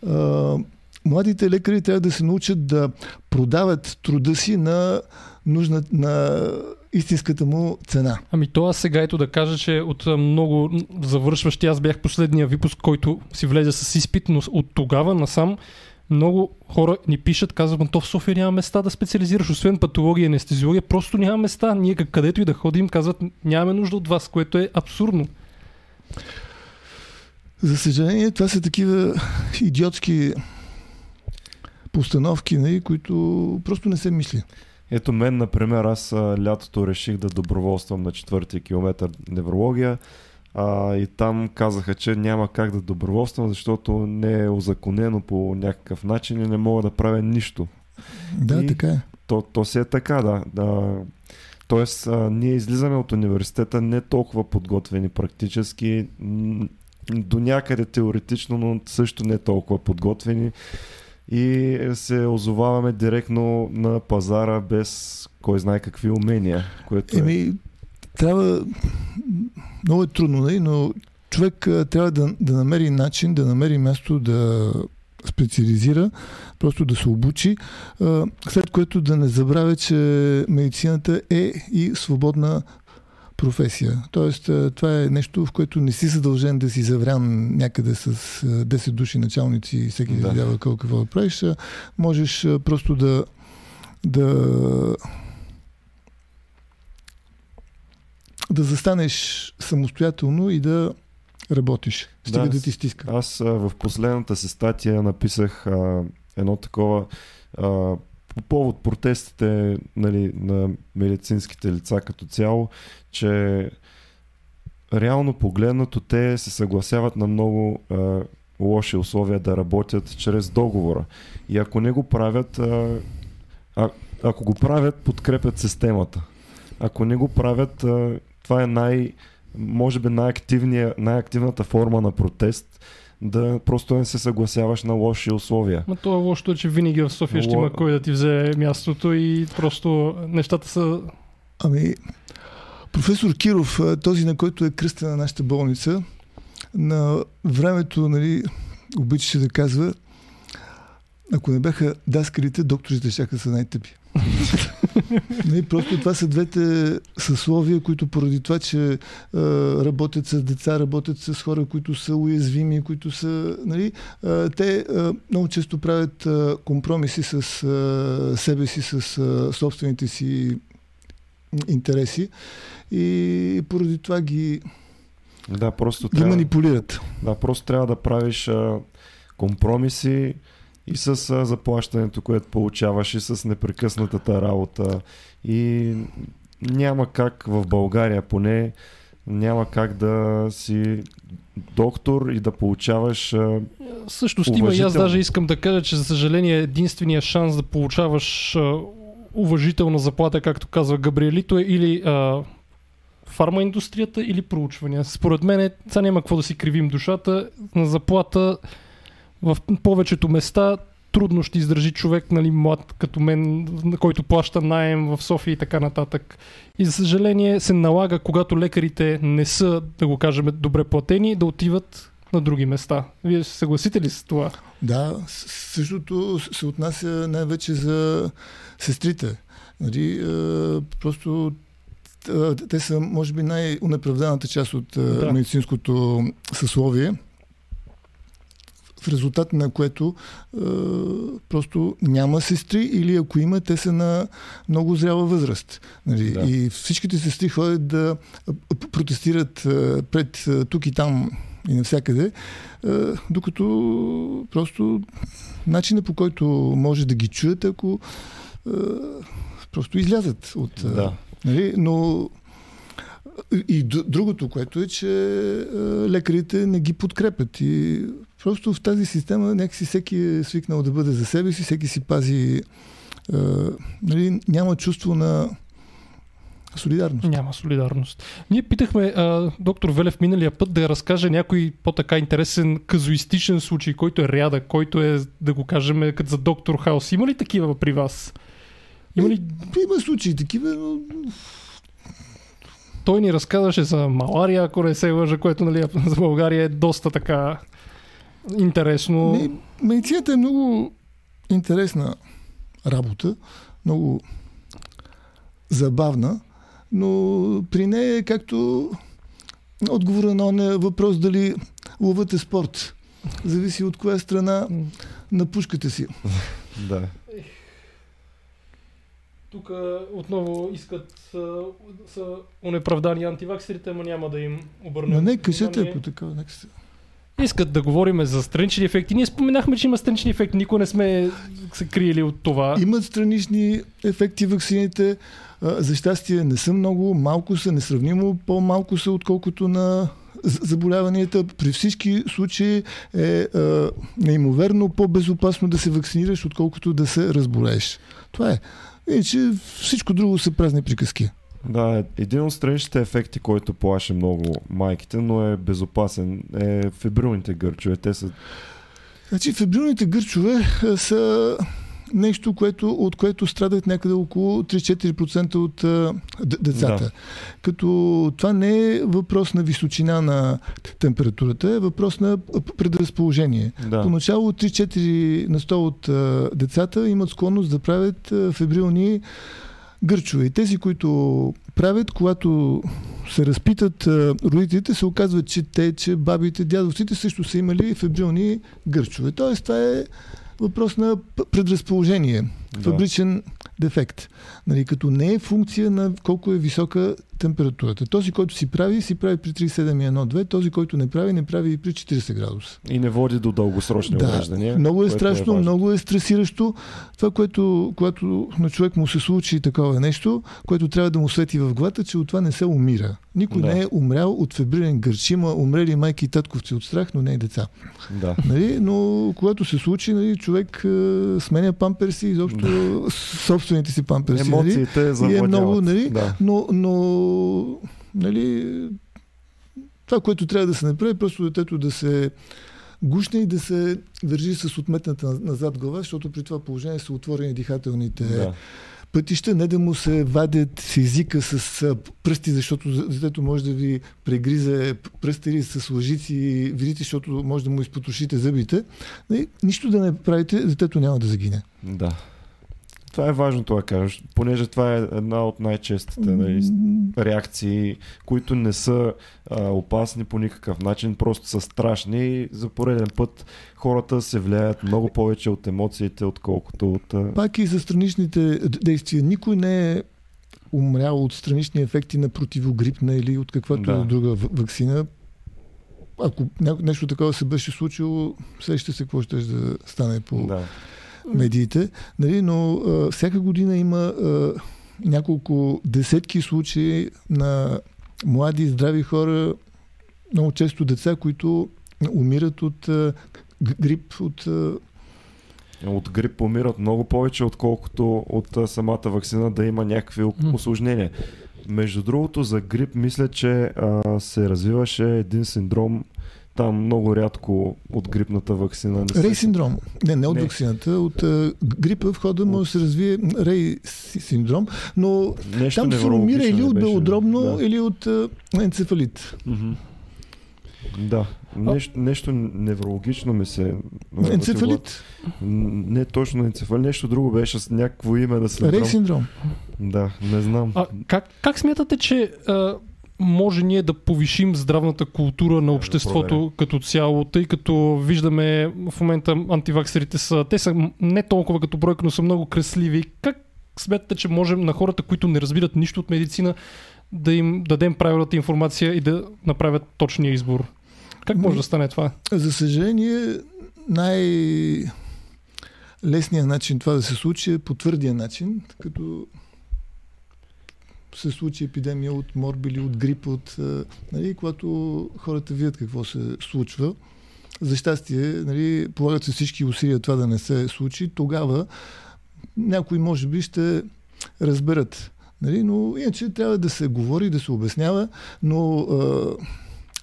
а, младите лекари трябва да се научат да продават труда си на нужна на истинската му цена. Ами то аз сега ето да кажа, че от много завършващи, аз бях последния випуск, който си влезе с изпит, но от тогава насам много хора ни пишат, казват, то в София няма места да специализираш, освен патология и анестезиология, просто няма места. Ние където и да ходим, казват, нямаме нужда от вас, което е абсурдно. За съжаление, това са такива идиотски постановки, нали, които просто не се мисли. Ето мен, например, аз лятото реших да доброволствам на четвъртия километър неврология а, и там казаха, че няма как да доброволствам, защото не е озаконено по някакъв начин и не мога да правя нищо. Да, и така е. То, то си е така, да. да. Тоест, а, ние излизаме от университета не толкова подготвени практически, до някъде теоретично, но също не толкова подготвени и се озоваваме директно на пазара без кой знае какви умения. Което е... Еми, трябва... Много е трудно, нали? но човек трябва да, да намери начин, да намери място да специализира, просто да се обучи, след което да не забравя, че медицината е и свободна професия. Тоест, това е нещо, в което не си задължен да си заврян някъде с 10 души началници и всеки да дава какво да правиш. Можеш просто да да да застанеш самостоятелно и да работиш. Стига да, да ти стиска. Аз в последната си статия написах а, едно такова а, по повод протестите нали, на медицинските лица като цяло, че реално погледнато те се съгласяват на много а, лоши условия да работят чрез договора. И ако не го правят, а, а, ако го правят, подкрепят системата. Ако не го правят, а, това е най- може би най-активната форма на протест, да просто не се съгласяваш на лоши условия. Но то е лошото, че винаги в София ще има кой да ти взе мястото и просто нещата са... Ами, професор Киров, този на който е кръста на нашата болница, на времето, нали, обичаше да казва, ако не бяха даскалите, докторите ще са най-тъпи. не, просто това са двете съсловия, които поради това, че а, работят с деца, работят с хора, които са уязвими, които са... Нали, а, те а, много често правят а, компромиси с а, себе си, с а, собствените си интереси и поради това ги да, просто ги трябва, манипулират. Да, просто трябва да правиш а, компромиси, и с а, заплащането, което получаваш и с непрекъснатата работа. И няма как в България поне няма как да си доктор и да получаваш. Също стима и аз даже искам да кажа, че за съжаление единствения шанс да получаваш а, уважителна заплата, както казва Габриелито, е или а, фармаиндустрията или проучвания. Според мен, сега няма какво да си кривим душата. На заплата в повечето места трудно ще издържи човек, нали, млад като мен, който плаща найем в София и така нататък. И за съжаление се налага, когато лекарите не са, да го кажем, добре платени, да отиват на други места. Вие се съгласите ли с това? Да, същото се отнася най-вече за сестрите. Нали, просто те са, може би, най-унеправданата част от да. медицинското съсловие в резултат на което е, просто няма сестри или ако има, те са на много зряла възраст. Нали? Да. И всичките сестри ходят да протестират е, пред е, тук и там и навсякъде, докато просто начина по който може да ги чуят, ако просто излязат от... Да. Нали? Но и другото, което е, че лекарите не ги подкрепят. И просто в тази система някакси всеки е свикнал да бъде за себе си, всеки си пази. нали, няма чувство на солидарност. Няма солидарност. Ние питахме а, доктор Велев миналия път да разкаже някой по-така интересен казуистичен случай, който е рядък, който е, да го кажем, като за доктор Хаус. Има ли такива при вас? Има ли... Има случаи такива, но той ни разказваше за малария, ако не се лъжа, което нали, за България е доста така интересно. Медицината е много интересна работа, много забавна, но при нея е както отговора на ония въпрос дали ловът е спорт. Зависи от коя страна на пушката си. да. Тук отново искат са, са унеправдани антиваксерите, ама няма да им обърнем. Но не, кажете, ако така, нека се... Искат да говорим за странични ефекти. Ние споменахме, че има странични ефекти. Никой не сме се криели от това. Имат странични ефекти вакцините. За щастие не са много, малко са, несравнимо по-малко са, отколкото на заболяванията. При всички случаи е неимоверно по-безопасно да се вакцинираш, отколкото да се разболееш. Това е. Иначе всичко друго са празни приказки. Да, един от страничните ефекти, който плаше много майките, но е безопасен, е фибрилните гърчове. Те са... Значи фибрилните гърчове са нещо, което, от което страдат някъде около 3-4% от а, децата. Да. Като това не е въпрос на височина на температурата, е въпрос на предразположение. Да. Поначало 3-4 на 100 от а, децата имат склонност да правят а, фебрилни гърчове. И тези, които правят, когато се разпитат родителите, се оказва, че те, че бабите, дядовците също са имали фебрилни гърчове. Тоест, това е въпрос на предразположение, да. Фабричен дефект. Нали, като не е функция на колко е висока температурата. Този, който си прави, си прави при 37,1-2, този, който не прави, не прави и при 40 градуса. И не води до дългосрочни да, увреждания. Много е страшно, е много е стресиращо. Това, което, когато на човек му се случи такова нещо, което трябва да му свети в главата, че от това не се умира. Никой да. не е умрял от фебрилен гърч. Има умрели майки и татковци от страх, но не и деца. Да. Нали? Но когато се случи, нали, човек е, сменя памперси, изобщо да. собствените си памперси. Нали? Емоциите нали? И е много, нали? Да. Но, но нали, това, което трябва да се направи, е просто детето да се гушне и да се държи с отметната назад глава, защото при това положение са отворени дихателните да. пътища, не да му се вадят с езика с пръсти, защото детето може да ви прегризе пръсти или с лъжици видите, защото може да му изпотрошите зъбите. Нали, нищо да не правите, детето няма да загине. Да. Това е важно това да кажеш, понеже това е една от най-честите нали, реакции, които не са а, опасни по никакъв начин, просто са страшни и за пореден път хората се влияят много повече от емоциите, отколкото от... А... Пак и за страничните действия. Никой не е умрял от странични ефекти на противогрипна или от каквато да. друга вакцина. Ако нещо такова се беше случило, сеща се какво ще да стане по... Да медиите, нали, но а, всяка година има а, няколко десетки случаи на млади, здрави хора, много често деца, които умират от а, грип, от а, от грип умират много повече, отколкото от самата вакцина да има някакви осложнения. Между другото, за грип мисля, че а, се развиваше един синдром, там много рядко от грипната вакцина. Не рей синдром. Не, не от не. вакцината. От uh, грипа в хода може да се развие рей синдром, но Нещо там се умира или от белодробно, да. или от uh, енцефалит. Mm-hmm. Да, нещо, нещо неврологично ми се... Енцефалит? Не точно енцефалит, нещо друго беше с някакво име да се... Рей синдром. Да, не знам. А, как, как смятате, че а, може ние да повишим здравната култура на обществото проверя. като цяло, тъй като виждаме в момента антиваксерите са, те са не толкова като бройка, но са много кресливи. Как смятате, че можем на хората, които не разбират нищо от медицина, да им дадем правилната информация и да направят точния избор? Как може да стане това? За съжаление, най-лесният начин това да се случи е по твърдия начин, като се случи епидемия от морбили, от грип, от, а, нали, когато хората видят какво се случва. За щастие, нали, полагат се всички усилия това да не се случи, тогава някои може би ще разберат. Нали? Но иначе трябва да се говори, да се обяснява, но а,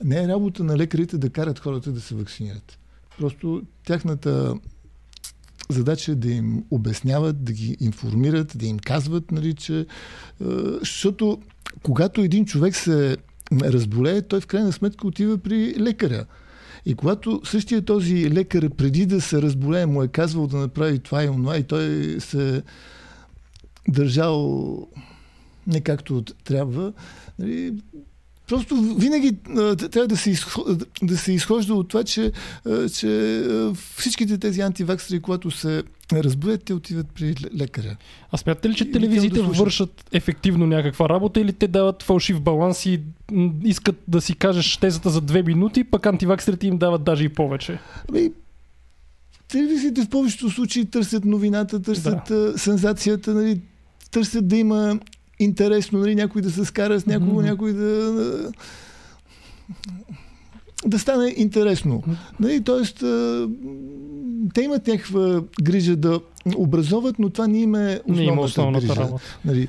не е работа на лекарите да карат хората да се вакцинират. Просто тяхната задача е да им обясняват, да ги информират, да им казват, нали, че... А, защото когато един човек се разболее, той в крайна сметка отива при лекаря. И когато същия този лекар преди да се разболее му е казвал да направи това и онова и той се държал не както трябва, нали, Просто винаги а, трябва да се, изхо, да се изхожда от това, че, а, че а, всичките тези антиваксери, когато се разболеят, те отиват при лекаря. А смятате ли, че И телевизиите да вършат ефективно някаква работа или те дават фалшив баланс и искат да си кажеш тезата за две минути, пък антиваксерите им дават даже и повече? Ами, телевизиите в повечето случаи търсят новината, търсят да. сензацията, нали, търсят да има интересно, нали, някой да се скара с някого, Мгм. някой да да стане интересно. Нали, тоест, те имат някаква грижа да образоват, но това не им е Не има основната, основната грижа. работа. Нали,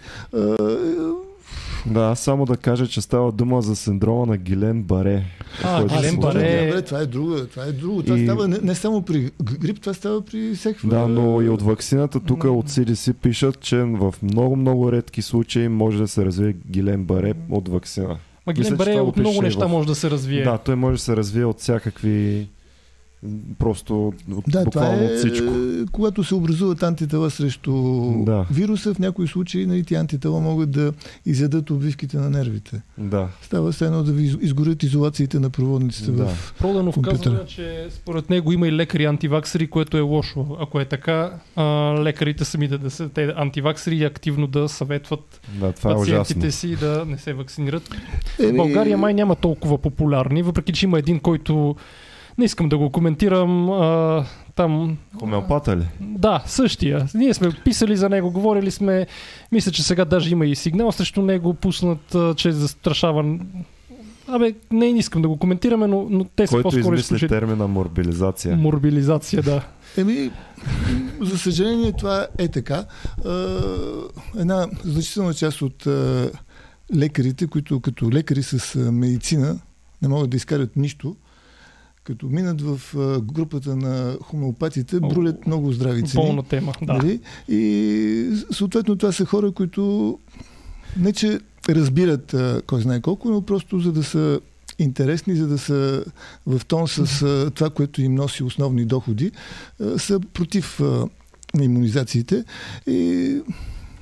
Да, само да кажа, че става дума за синдрома на Гилен Баре. А, Гилен. Баре. Добре, това е друго. Това е друго. Това И- става не, не само при грип, това става при всеки. Да, но и от вакцината тук от CDC пишат, че в много-много редки случаи може да се развие Гилен Баре от вакцина. Ма Гилен Баре от много неща в- може да се развие. Да, той може да се развие от всякакви просто от, Да, това буквално е, от всичко. когато се образуват антитела срещу Да. вируса, в някои случаи нали, тези антитела могат да изядат обвивките на нервите. Да. Става се едно да ви из- изгорят изолациите на проводниците Да. в... Проданов компютъра. казва, че според него има и лекари антиваксери, което е лошо. Ако е така, а, лекарите самите да са те антиваксери и активно да съветват да, това е ужасно. пациентите си да не се вакцинират. В Еми, България май няма толкова популярни, въпреки че има един, който не искам да го коментирам. А, там. Хомеопата ли? Да, същия. Ние сме писали за него, говорили сме. Мисля, че сега даже има и сигнал срещу него, пуснат, а, че е застрашаван. Абе, не искам да го коментираме, но, но те са Който по-скоро измисли изключително. термина морбилизация. Морбилизация, да. Еми, за съжаление това е така. Една значителна част от лекарите, които като лекари с медицина не могат да изкарат нищо, като минат в групата на хомеопатите, брулят много здрави цени. Болна тема. Да. Нали? И съответно това са хора, които не че разбират кой знае колко, но просто за да са интересни, за да са в тон с това, което им носи основни доходи, са против а, иммунизациите. И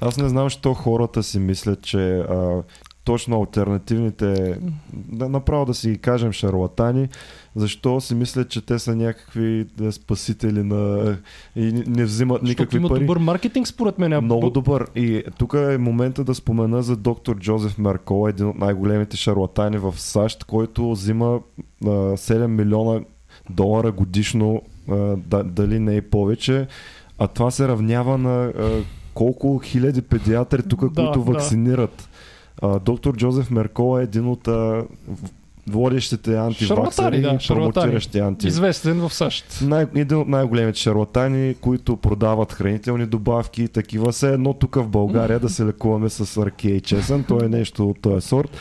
Аз не знам, що хората си мислят, че а, точно альтернативните, да, направо да си ги кажем шарлатани, защо си мислят, че те са някакви спасители на... и не- взимат Защото никакви има пари. добър маркетинг, според мен. Много добър. И тук е момента да спомена за доктор Джозеф Меркол, един от най-големите шарлатани в САЩ, който взима а, 7 милиона долара годишно, а, да, дали не и повече. А това се равнява на а, колко хиляди педиатри тук, Да, които да. А, доктор Джозеф Меркол е един от а, водещите антиваксери Шарлатани, да, и промотиращи анти. Известен в САЩ. Най- един от най-големите шарлатани, които продават хранителни добавки и такива. Все едно тук в България да се лекуваме с ръке и чесън. То е нещо от този сорт.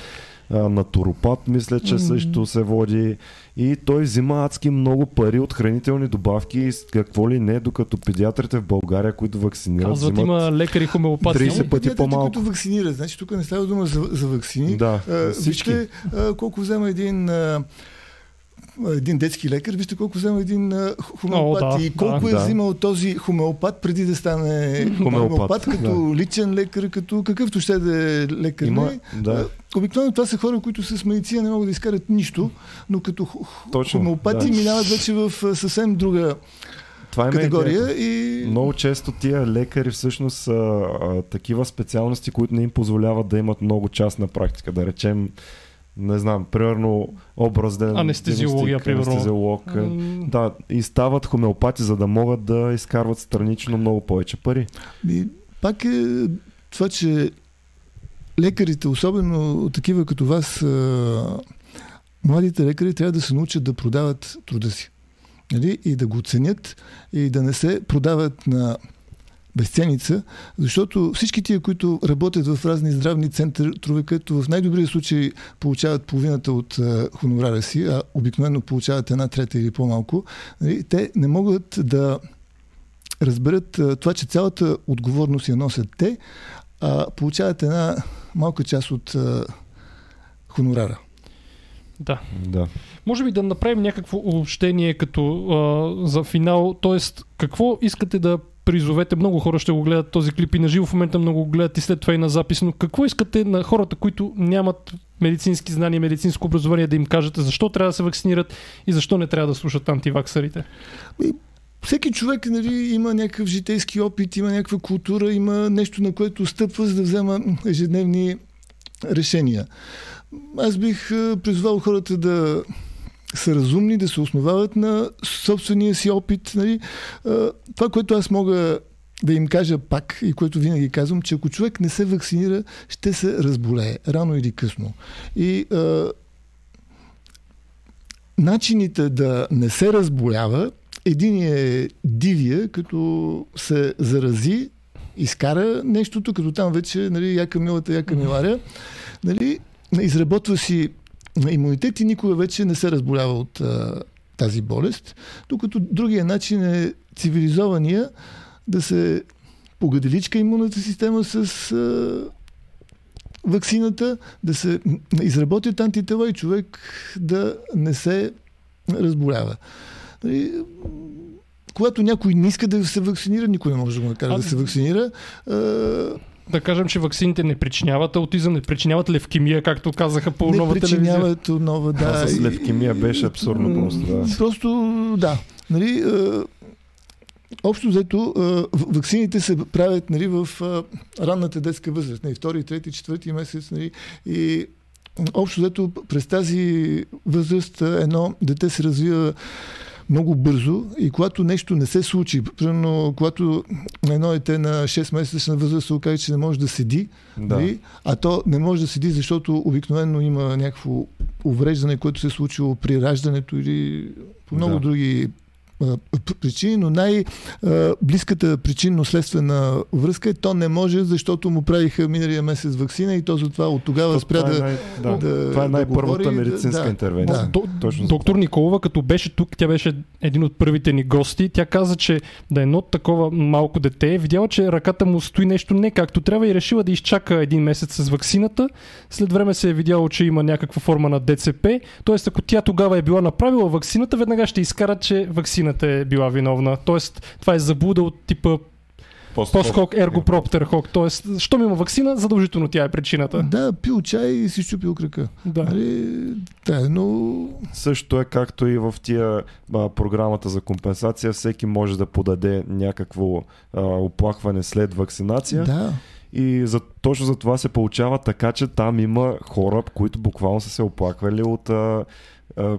А, натуропат, мисля, че също се води. И той взима адски много пари от хранителни добавки и какво ли не, докато педиатрите в България, които вакцинират, Казват, взимат... има лекари хомеопати. 30 Само пъти педиатрите, по-малко. които вакцинират. Значи тук не става дума за, за вакцини. Да, А, всички. Вижте а, колко взема един а, един детски лекар, вижте колко взема един хомеопат О, да, и колко да. е Да. взимал този хомеопат преди да стане Хомеопат, хомеопат, като личен лекар, като какъвто ще да е лекар. Има, не. да. Обикновено това са хора, които с медицина не могат да изкарат нищо, но като Точно, хомеопати да. минават вече в съвсем друга Това е категория идеята. и Много често тия лекари всъщност са а, такива специалности, които не им позволяват да имат много частна практика. Да речем, не знам, примерно образен Анестезиология, примерно. анестезиолог. а, М, Да, и стават хомеопати, за да могат да изкарват странично много повече пари. И пак е това, че лекарите, особено такива като вас, младите лекари трябва да се научат да продават труда си. Нали? И да го ценят и да не се продават на безценица, защото всички тия, които работят в разни здравни центрове, където в най-добрия случай получават половината от хонорара си, а обикновено получават една трета или по-малко, нали? те не могат да разберат това, че цялата отговорност я носят те, а получават една малка част от а, хонорара. Да. Да. Може би да направим някакво обобщение като а, за финал. Тоест, какво искате да призовете? Много хора ще го гледат този клип и на живо в момента много го гледат и след това и на запис. Но какво искате на хората, които нямат медицински знания, медицинско образование, да им кажете защо трябва да се вакцинират и защо не трябва да слушат антиваксарите? Всеки човек нали, има някакъв житейски опит, има някаква култура, има нещо, на което стъпва, за да взема ежедневни решения. Аз бих призвал хората да са разумни, да се основават на собствения си опит. Нали. Това, което аз мога да им кажа пак и което винаги казвам, че ако човек не се вакцинира, ще се разболее, рано или късно. И а, начините да не се разболява, един е дивия, като се зарази, изкара нещото, като там вече, нали, яка милата, яка миларя, нали, изработва си имунитет и никога вече не се разболява от а, тази болест, докато другия начин е цивилизования да се погаделичка имунната система с а, ваксината, да се изработят антитела и човек да не се разболява. Нали, когато някой не иска да се вакцинира, никой не може да го накара А, да се вакцинира. А, Да кажем, че ваксините не причиняват аутизъм, не причиняват левкемия, както казаха по не нова телевизия. причиняват нова, да. Това с левкемия беше абсурдно просто. Да. Просто, да. Нали, а, общо взето, а, ваксините се правят нали, в а, ранната детска възраст, нали, втори, трети, четвърти месец. Нали, и общо взето през тази възраст а, едно дете се развива много бързо и когато нещо не се случи, примерно когато едно дете на 6 месечна възраст се окаже, че не може да седи, Да. Нали? А то не може да седи, защото обикновено има някакво увреждане, което се е случило при раждането или по много Да. други причини, но най-близката причинно-следствена връзка е то не може, защото му правиха миналия месец вакцина и то затова от тогава То спря това е да, най- да. да, Това е най-първата да- медицинска да. интервенция. Да. До, Точно доктор Николова, като беше тук, тя беше един от първите ни гости. Тя каза, че да едно такова малко дете е видяла, че ръката му стои нещо не както трябва и решила да изчака един месец с ваксината. След време се е видяло, че има някаква форма на ДЦП. Тоест, ако тя тогава е била направила ваксината, веднага ще изкарат, че ваксината е била виновна. Тоест, това е заблуда от типа поскок ергопроптер хок. Тоест, щом има ваксина, задължително тя е причината. Да, пил чай и си щупил крака. Да. Нали? Да, но Също е както и в тия а, програмата за компенсация, всеки може да подаде някакво а, оплакване след вакцинация. да. И за, точно за това се получава така, че там има хора, които буквално са се оплаквали от а,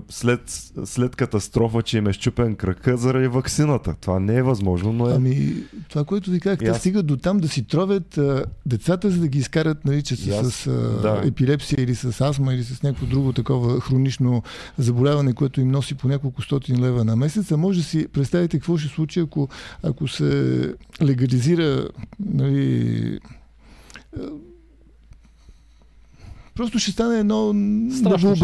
след, след катастрофа, че им е щупен крака заради вакцината. Това не е възможно, но е... Ами, това, което ви казах, те аз- стигат до там да си тровят а, децата, за да ги изкарат, нали, че са аз- с а, да. епилепсия или с астма или с някакво друго такова хронично заболяване, което им носи по няколко стотин лева на месец. А може да си представите какво ще случи, ако, ако се легализира нали, Просто ще стане едно Страшно.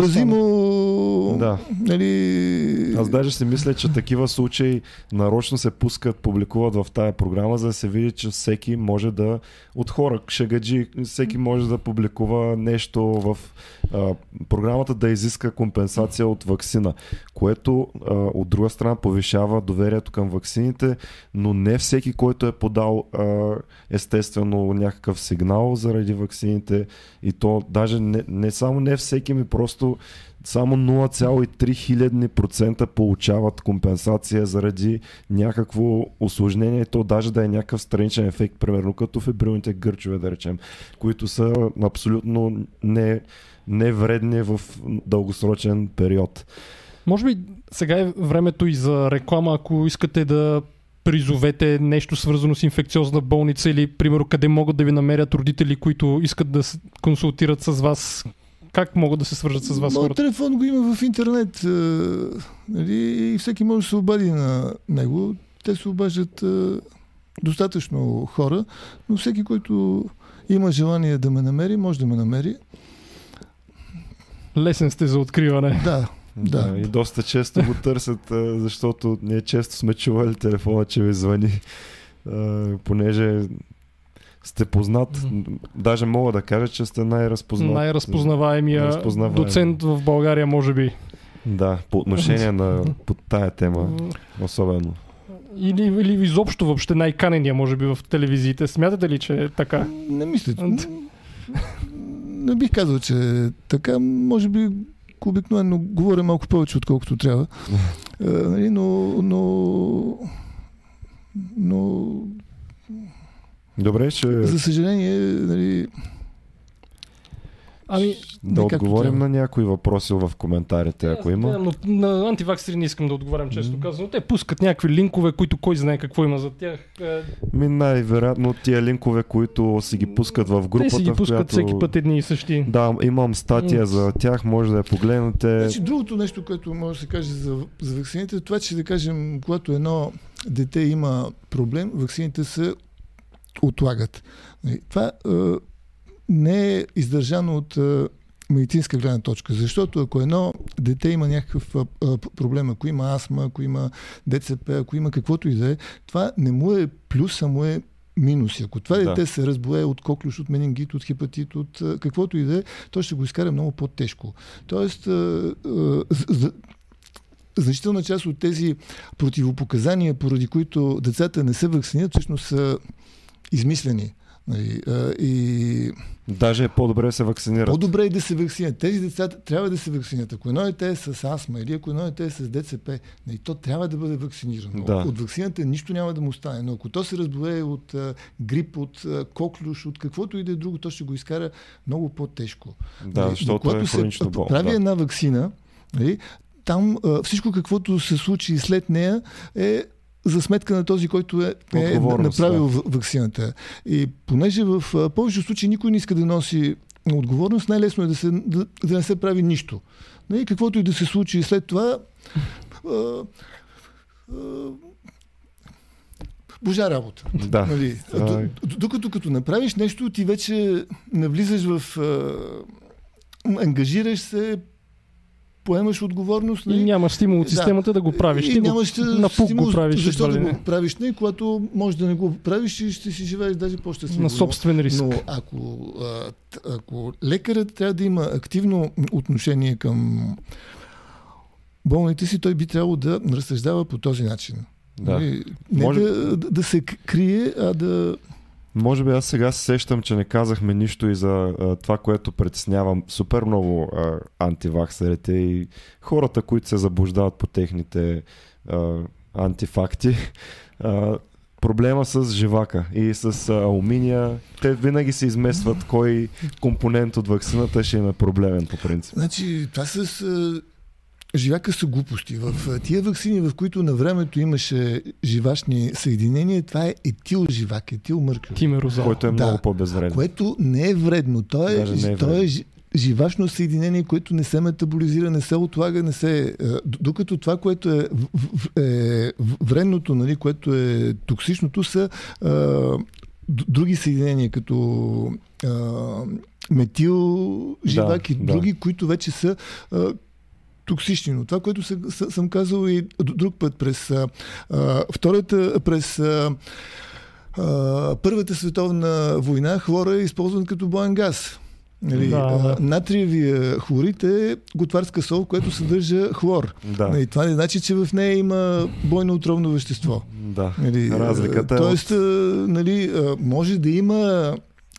Да. Нали... Аз даже си мисля, че такива случаи нарочно се пускат, публикуват в тая програма, за да се види, че всеки може да, от хора, шегаджи, всеки може да публикува нещо в а, програмата да изиска компенсация от вакцина, което а, от друга страна повишава доверието към ваксините, но не всеки, който е подал а, естествено някакъв сигнал заради ваксините и то даже не, не само не всеки ми, просто само 0,3 хилядни процента получават компенсация заради някакво осложнение, то даже да е някакъв страничен ефект, примерно като фебрилните гърчове, да речем, които са абсолютно не, не вредни в дългосрочен период. Може би сега е времето и за реклама, ако искате да призовете нещо свързано с инфекциозна болница или, примерно, къде могат да ви намерят родители, които искат да се консултират с вас. Как могат да се свържат с вас Моят хората? телефон го има в интернет. нали, и всеки може да се обади на него. Те се обаждат достатъчно хора, но всеки, който има желание да ме намери, може да ме намери. Лесен сте за откриване. Да, Да. И доста често го търсят, защото ние често сме чували телефона, че ви звъни, понеже сте познат. Мгм. Даже мога да кажа, че сте най-разпознат. Най-разпознаваемия Най-разпознаваем. доцент в България, може би. Да, по отношение на по тая тема, особено. Или, или изобщо въобще най-канения, може би, в телевизиите. Смятате ли, че е така? Не мисля. Не бих казал, че е така. Може би обикновено говоря малко повече, отколкото трябва. Е, нали, но, но, но Добре, ще за съжаление, нали, Ами, да не отговорим трябва. на някои въпроси в коментарите, ако Аз има. знам, Но на антиваксери не искам да отговарям, често казано. Те пускат някакви линкове, които кой знае какво има за тях. Е, Ми най-вероятно тия линкове, които си ги пускат в групата, Те си ги пускат която... всеки път едни и същи. Да, имам статия за тях, може да я погледнете. Значи, другото нещо, което може да се каже за, за вакцините, е това, че да кажем, когато едно дете има проблем, вакцините се отлагат. Нали, Това е, не е издържано от е, медицинска гледна точка, защото ако едно дете има някакъв а, а, проблем, ако има астма, ако има ДЦП, ако има каквото и да е, това не му е плюс, а му е минус. Ако това Да. дете се разболее от коклюш, от менингит, от хепатит, от а, каквото и да е, то ще го изкара много по-тежко. Тоест, а, значителна част от тези противопоказания, поради които децата не се вакцинират, всъщност са измислени. Нали, а, И Даже е по-добре да се вакцинират. по-добре е да се вакцинират. Тези деца трябва да се вакцинират. Ако едно дете е с астма или ако едно дете е с ДЦП, нали, то трябва да бъде вакцинирано. Да. От вакцината нищо няма да му стане. Но ако то се разболее от а, грип, от а, коклюш, от каквото и да е друго, то ще го изкара много по-тежко. Да, Нали, защото когато е се болно. прави Да. една вакцина, нали, там а, всичко каквото се случи след нея е за сметка на този, който е, е направил да. вакцината. И понеже в повечето случаи никой не иска да носи отговорност, най-лесно е да, се, да, да не се прави нищо. Нали, каквото и да се случи след това, а, а, божа работа. Да. Нали, докато като направиш нещо, ти вече навлизаш в... А, ангажираш се, поемаш отговорност. И Нали? няма стимул от Да. системата да го правиш. И Ти го нямаш на пук стимул, го правиш. Защо да не. го правиш? Не, когато може да не го правиш и ще си живееш даже по-щастливо. На собствен риск. Но ако, ако лекарът трябва да има активно отношение към болните си, той би трябвало да разсъждава по този начин. Да. Нали, Не Може- да, да, да се крие, а да... Може би аз сега се сещам, че не казахме нищо и за а, това, което притеснявам супер много а, антиваксерите и хората, които се заблуждават по техните а, антифакти. А, проблема с живака и с а, алуминия. Те винаги се изместват кой компонент от вакцината ще им е проблемен по принцип. Значи, това с а, живака са глупости. В тия вакцини, в които на времето имаше живашни съединения, това е етил живак, етил мъркюр. Тимерозол. Който е Да. много по-безвреден. Което не е вредно. То е, Даже не е то е живашно съединение, което не се метаболизира, не се отлага, не се... е, Докато това, което е, в- в- е вредното, нали, което е токсичното, са а, д- други съединения, като а, метил, живак Да, и да. други, които вече са а, токсични. Но това, което съм, съм казал и друг път през а, втората, през а, а, Първата световна война хлора е използван като боен газ. Нали, Да, да. Натриевия хлорид е готварска сол, която съдържа хлор. Да, Нали, това не значи, че в нея има бойно отровно вещество. да. Нали, Разликата е Тоест, нали, може да има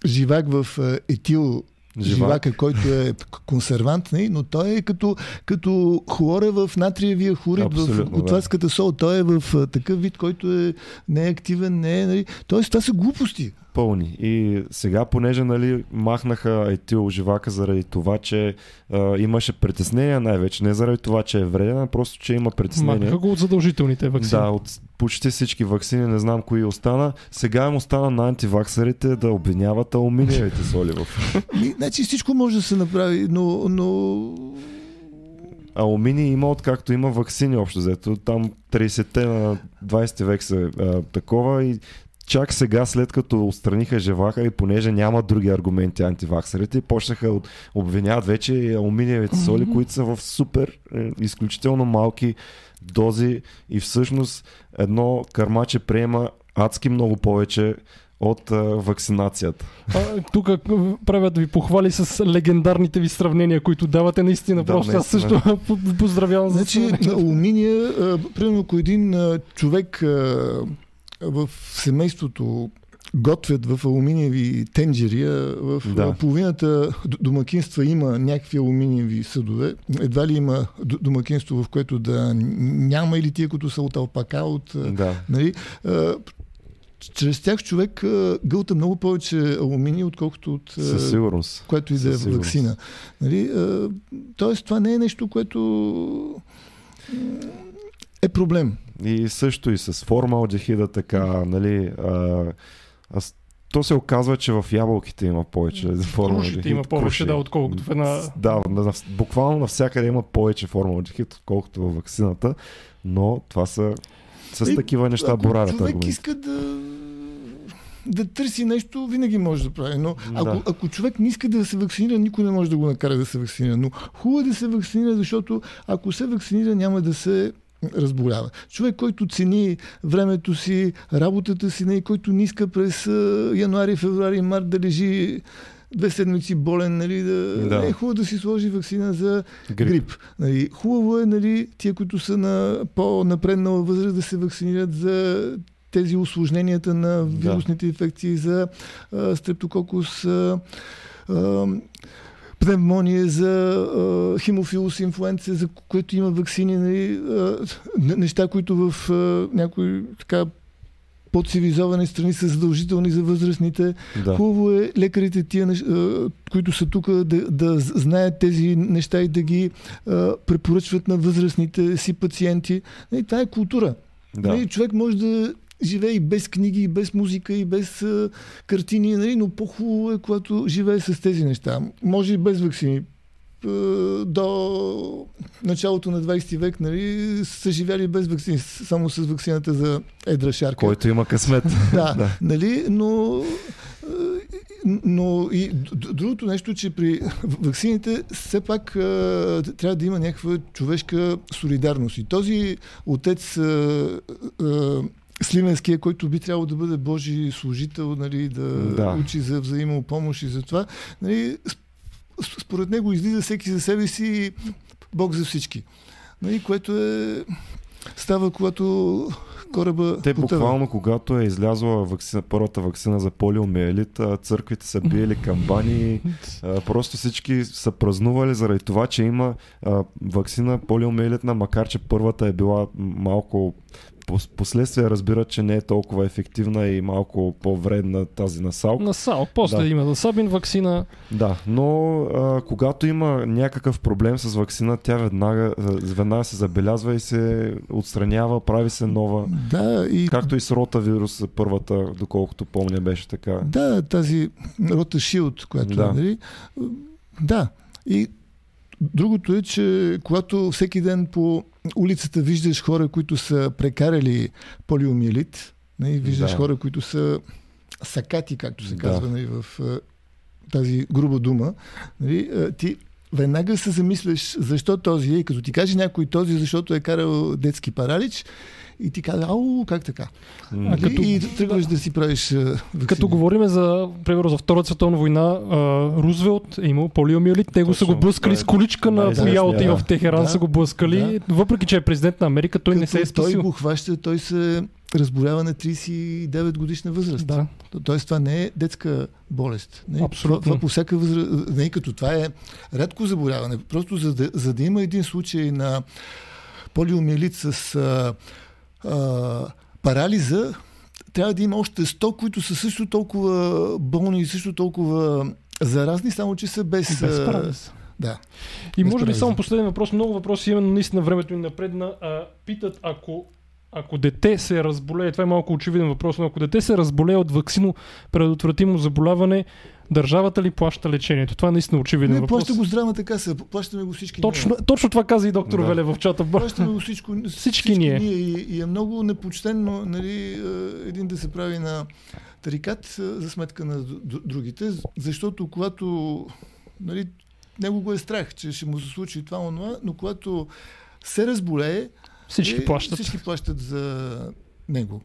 живак в етил Живак. живака, който е консервант, не? но той е като, като хлора в натриевия хлорид, в Абсолютно, готварската сол. Той е в такъв вид, който е не е активен, не е... Нали? Тоест, това са глупости. Пълни. И сега, понеже нали, махнаха етил живака заради това, че а, имаше притеснения най-вече, не заради това, че е вреден, а просто, че има притеснения. Махнаха го от задължителните вакцини. Да, от почти всички вакцини, не знам кои остана. Сега им остана на антиваксарите да обвиняват алуминиевите соли в значи всичко може да се направи, но, но Алуминий има откакто има вакцини общо взето. Там 30-те на 20 век са а, такова и чак сега, след като отстраниха живака и понеже няма други аргументи антиваксарите, почнаха да обвиняват вече алуминиевите соли, които са в супер, е, изключително малки дози и всъщност едно кърмаче приема адски много повече от а, вакцинацията. А, тук правят ви похвали с легендарните ви сравнения, които давате наистина. Да, Просто аз също по- поздравявам за Значи, алуминия, а, примерно, ако един а, човек а, в семейството готвят в алуминиеви тенджери, а в Да. половината домакинства има някакви алуминиеви съдове. Едва ли има домакинство, в което да няма или тия, които са от алпака, от... Да. Нали, чрез тях човек гълта много повече алуминий, отколкото от Със сигурност. което и да е вакцина. Нали? Тоест, това не е нещо, което е проблем. И също и с формалдехида така, нали, а, аз, то се оказва, че в ябълките има повече формалдехид. Крушите има повече, круши. да, отколкото в една... Да, на, буквално навсякъде има повече формалдехид, отколкото във вакцината, но това са с Е, такива неща боравят човек аргументи. иска да да търси нещо, винаги може да прави. Но ако, Да. ако човек не иска да се вакцинира, никой не може да го накара да се вакцинира. Но хубаво е да се вакцинира, защото ако се вакцинира, няма да се разболява. Човек, който цени времето си, работата си, нали, който не иска през януари, февруари, март да лежи две седмици болен, нали, да, Да. е хубаво да си сложи вакцина за Грип. грип. Нали, хубаво е нали, тия, които са на по-напреднала възраст да се вакцинират за тези осложненията на вирусните инфекции, за а, стрептококус, а, а, пневмония, за а, хемофилус инфлуенция, за което има вакцини, нали, а, не- неща, които в а, някои така по-цивилизовани страни са задължителни за възрастните. Да. Хубаво е лекарите, тия, които са тук, да, да знаят тези неща и да ги а, препоръчват на възрастните си пациенти. Нали, това е култура. Да. Нали, човек може да живее и без книги, и без музика, и без а, картини, нали, но по-хубаво е, когато живее с тези неща. Може и без вакцини. А, До началото на 20 век нали, са живяли без вакцини, само с вакцината за едра шарка. Който има късмет. Да, Да. нали, но, е, но и другото нещо, че при ваксините все пак е, трябва да има някаква човешка солидарност. И този отец е, е, Сливенския, който би трябвало да бъде Божий служител, нали, да, Да. учи за взаимопомощ и за това, нали, според него излиза всеки за себе си и Бог за всички. Нали, което е става, когато кораба Те потъва. буквално, когато е излязла вакцина, първата вакцина за полиомиелит, църквите са биели камбани, просто всички са празнували заради това, че има вакцина полиомиелитна, макар че първата е била малко последствие разбират, че не е толкова ефективна и малко по-вредна тази на САУК. На САО. После Да. има да Сабин вакцина. Да, но а, когато има някакъв проблем с вакцина, тя веднага, веднага се забелязва и се отстранява, прави се нова. Да, и Както и с ротавирус, първата, доколкото помня, беше така. да, тази рота Шилд, която Да. да. нали, да. И другото е, че когато всеки ден по улицата виждаш хора, които са прекарали полиомиелит, нали, виждаш Да. хора, които са сакати, както се Да. казва нали, в тази груба дума, нали, ти веднага се замисляш защо този е. И като ти каже някой този, защото е карал детски паралич, и ти казва, ау, как така? А като- И тръгваш да си правиш а, вакцини. Като говорим за, примерно, за Втората световна война, а, Рузвелт е имал полиомиелит. Те го са го блъскали е с количка на поялата и да. в Техеран Да, са го блъскали. Въпреки, че е президент на Америка, той не Като се е той спасил. го хваща, той се разболяване 39 годишна възраст. Да. Тоест това не е детска болест. Не, Абсолютно. Това, по всяка възраст, не е като това е редко заболяване. Просто за да, за да има един случай на полиомиелит с а, а, парализа, трябва да има още 100, които са също толкова болни и също толкова заразни, само че са без... Без парализ. Да. И Без може би само последен въпрос. Много въпроси именно наистина времето ни напредна. А, питат, ако, ако дете се разболее, това е малко очевиден въпрос, но ако дете се разболее от вакцино предотвратимо заболяване, държавата ли плаща лечението? Това е наистина очевиден Не, въпрос. плаща го здравната каса, плащаме го всички Точно, ние. точно това каза и доктор Да. Веле в чата. Плащаме го всичко, Всички ние. И, и е много непочтенно нали, е, един да се прави на тарикат е, за сметка на другите, защото когато нали, него го е страх, че ще му се случи това, онова, но когато се разболее, Всички е, плащат. всички плащат за него.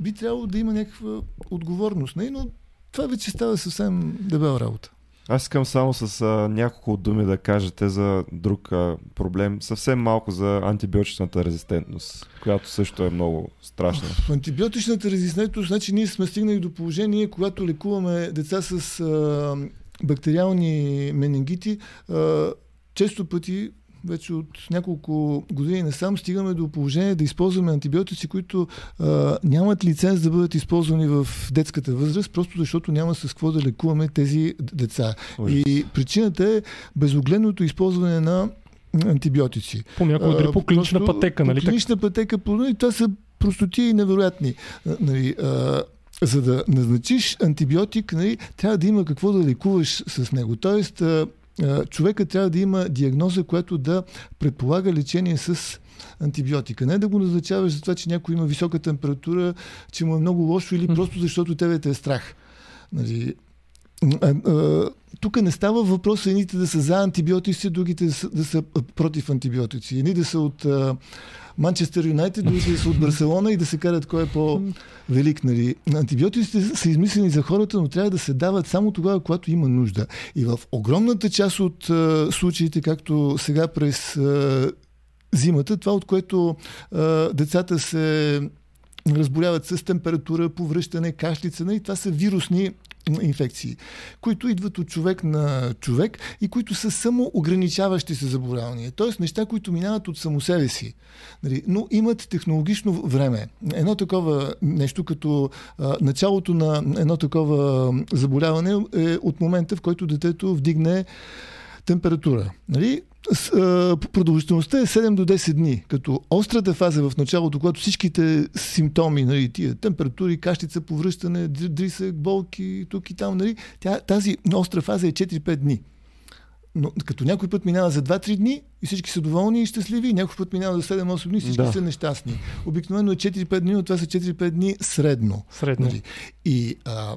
Би трябвало да има някаква отговорност, не? но това вече става съвсем дебела работа. Аз искам само с а, няколко думи да кажете за друг а, проблем. Съвсем малко за антибиотичната резистентност, която също е много страшна. В антибиотичната резистентност, значи ние сме стигнали до положение, когато лекуваме деца с а, бактериални менингити, а, често пъти вече от няколко години насам стигаме до положение да използваме антибиотици, които а, нямат лиценз да бъдат използвани в детската възраст, просто защото няма с какво да лекуваме тези деца. Ужас. И причината е безогледното използване на антибиотици. Понякога дори по клинична просто пътека, нали? По клинична пътека, по, това са простоти и невероятни. Нали, а, за да назначиш антибиотик, нали, трябва да има какво да лекуваш с него. Тоест, а, човека трябва да има диагноза, която да предполага лечение с антибиотика. Не да го назначаваш за това, че някой има висока температура, че му е много лошо или просто защото тебе те е страх. Нали, тук не става въпрос едните да са за антибиотици, другите да са, да са против антибиотици. Едни да са от Манчестър Юнайтед, другите да са от Барселона и да се карат кой е по-велик. Нали. Антибиотиците са измислени за хората, но трябва да се дават само тогава, когато има нужда. И в огромната част от а, случаите, както сега през а, зимата, това от което а, децата се разболяват с температура, повръщане, кашлица, нали? това са вирусни инфекции, които идват от човек на човек и които са само ограничаващи се заболявания. Тоест неща, които минават от само себе си, нали? но имат технологично време. Едно такова нещо, като а, началото на едно такова заболяване е от момента, в който детето вдигне температура. Нали? Продължителността е 7 до 10 дни, като острата фаза в началото, когато всичките симптоми, нали, тия температури, кащица, повръщане, др- дрисък, болки, тук и там, нали, тя, тази остра фаза е 4-5 дни. Но като някой път минава за 2-3 дни и всички са доволни и щастливи, някой път минава за 7-8 дни и всички да. са нещастни. Обикновено е 4-5 дни, но това са 4-5 дни средно. Средно. Нали? И а,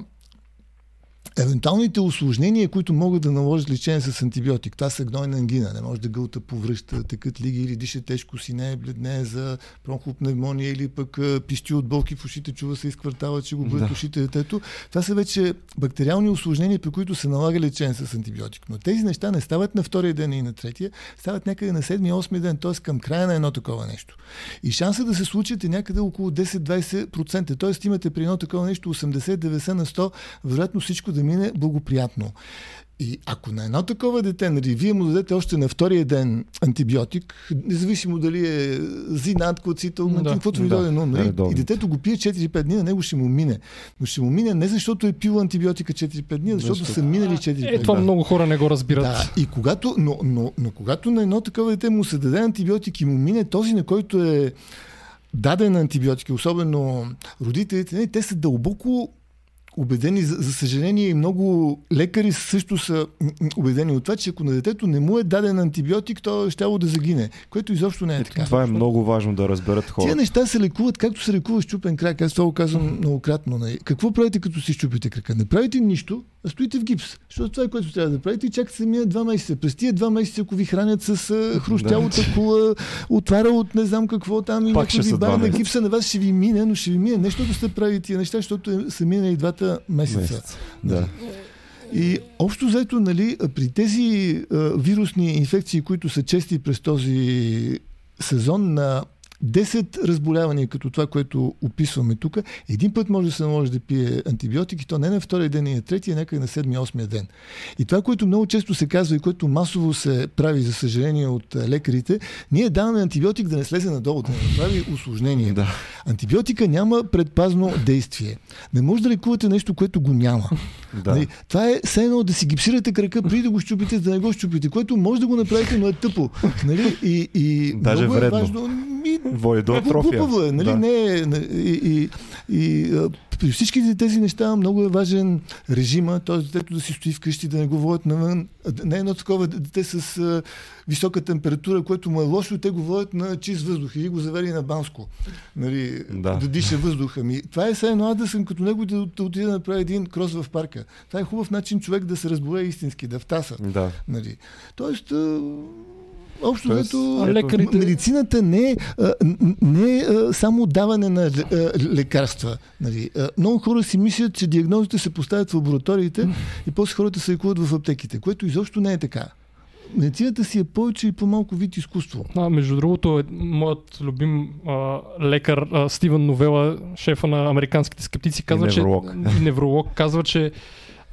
евентуалните осложнения, които могат да наложат лечение с антибиотик, това са гнойна ангина, не може да гълта повръща, текат лиги или диша тежко си, не е бледне за бронхопневмония или пък пищи от болки в ушите, чува се из квартала, че го бъдат Да. ушите детето. Това са вече бактериални осложнения, при които се налага лечение с антибиотик. Но тези неща не стават на втория ден и на третия, стават някъде на седмия, осми ден, т.е. към края на едно такова нещо. И шанса да се случат е някъде около 10-20%. Т.е. имате при едно такова нещо 80-90 на 100, вероятно всичко да мине благоприятно. И ако на едно такова дете, нали, вие му дадете още на втория ден антибиотик, независимо дали е зинат, коцител, Да. да, каквото ви Да, дойде, но нали, редовно. и детето го пие 4-5 дни, на него ще му мине. Но ще му мине не защото е пил антибиотика 4-5 дни, защото Защото- са минали 4-5 дни. Е, това Да. много хора не го разбират. Да, и когато, но, но, но когато на едно такова дете му се даде антибиотик и му мине този, на който е даден антибиотик, особено родителите, не, те са дълбоко убедени, за, за съжаление и много лекари също са убедени от това, че ако на детето не му е даден антибиотик, то ще да загине, което изобщо не е така. Това е много важно да разберат Тия хората. неща се лекуват както се лекува щупен крак. Аз това го казвам многократно. Нали. Какво правите като си щупите крака? Не правите нищо, а стоите в гипс. Защото това е което трябва да правите и чакате да минат два месеца. През тия два месеца, ако ви хранят с хрущялата кула, отваря от не знам какво там и някой ви бара на гипса, на вас ще ви мине, но ще ви мине. Нещо да сте прави тия неща, защото е- са минали двата месеца. Месец. Да. И общо взето, нали, при тези а, вирусни инфекции, които са чести през този сезон на 10 разболявания, като това, което описваме тук, един път може да се наложи да пие антибиотики, то не на втория ден и на третия, някъде на седмия, осмия ден. И това, което много често се казва и което масово се прави, за съжаление, от лекарите, ние даваме антибиотик да не слезе надолу, да не направи осложнение. Да. Антибиотика няма предпазно действие. Не може да лекувате нещо, което го няма. Да. Нали, това е все едно да си гипсирате крака, преди да го щупите, да не го щупите, което може да го направите, но е тъпо. Нали? И, и Даже много вредно. е важно. Ми, Води до атрофия. Глупаво е, нали? Да. Не, е, и, и, и а, при всички тези неща много е важен режима, т.е. детето да си стои вкъщи, да не го водят навън. Не е едно такова дете с а, висока температура, което му е лошо, те го водят на чист въздух или го завери на Банско. Нали, Да. да. диша въздуха ми. Това е все едно аз да съм като него да, да отида да направя един крос в парка. Това е хубав начин човек да се разболее истински, да втаса. Да. Нали. Тоест, общо взето, лекарите- медицината не е, не е само даване на лекарства. Нали. Много хора си мислят, че диагнозите се поставят в лабораториите и после хората се лекуват в аптеките, което изобщо не е така. Медицината си е повече и по-малко вид изкуство. А, между другото, е, моят любим а, лекар а, Стивън Новела, шефа на американските скептици, казва, невролог. че и невролог казва, че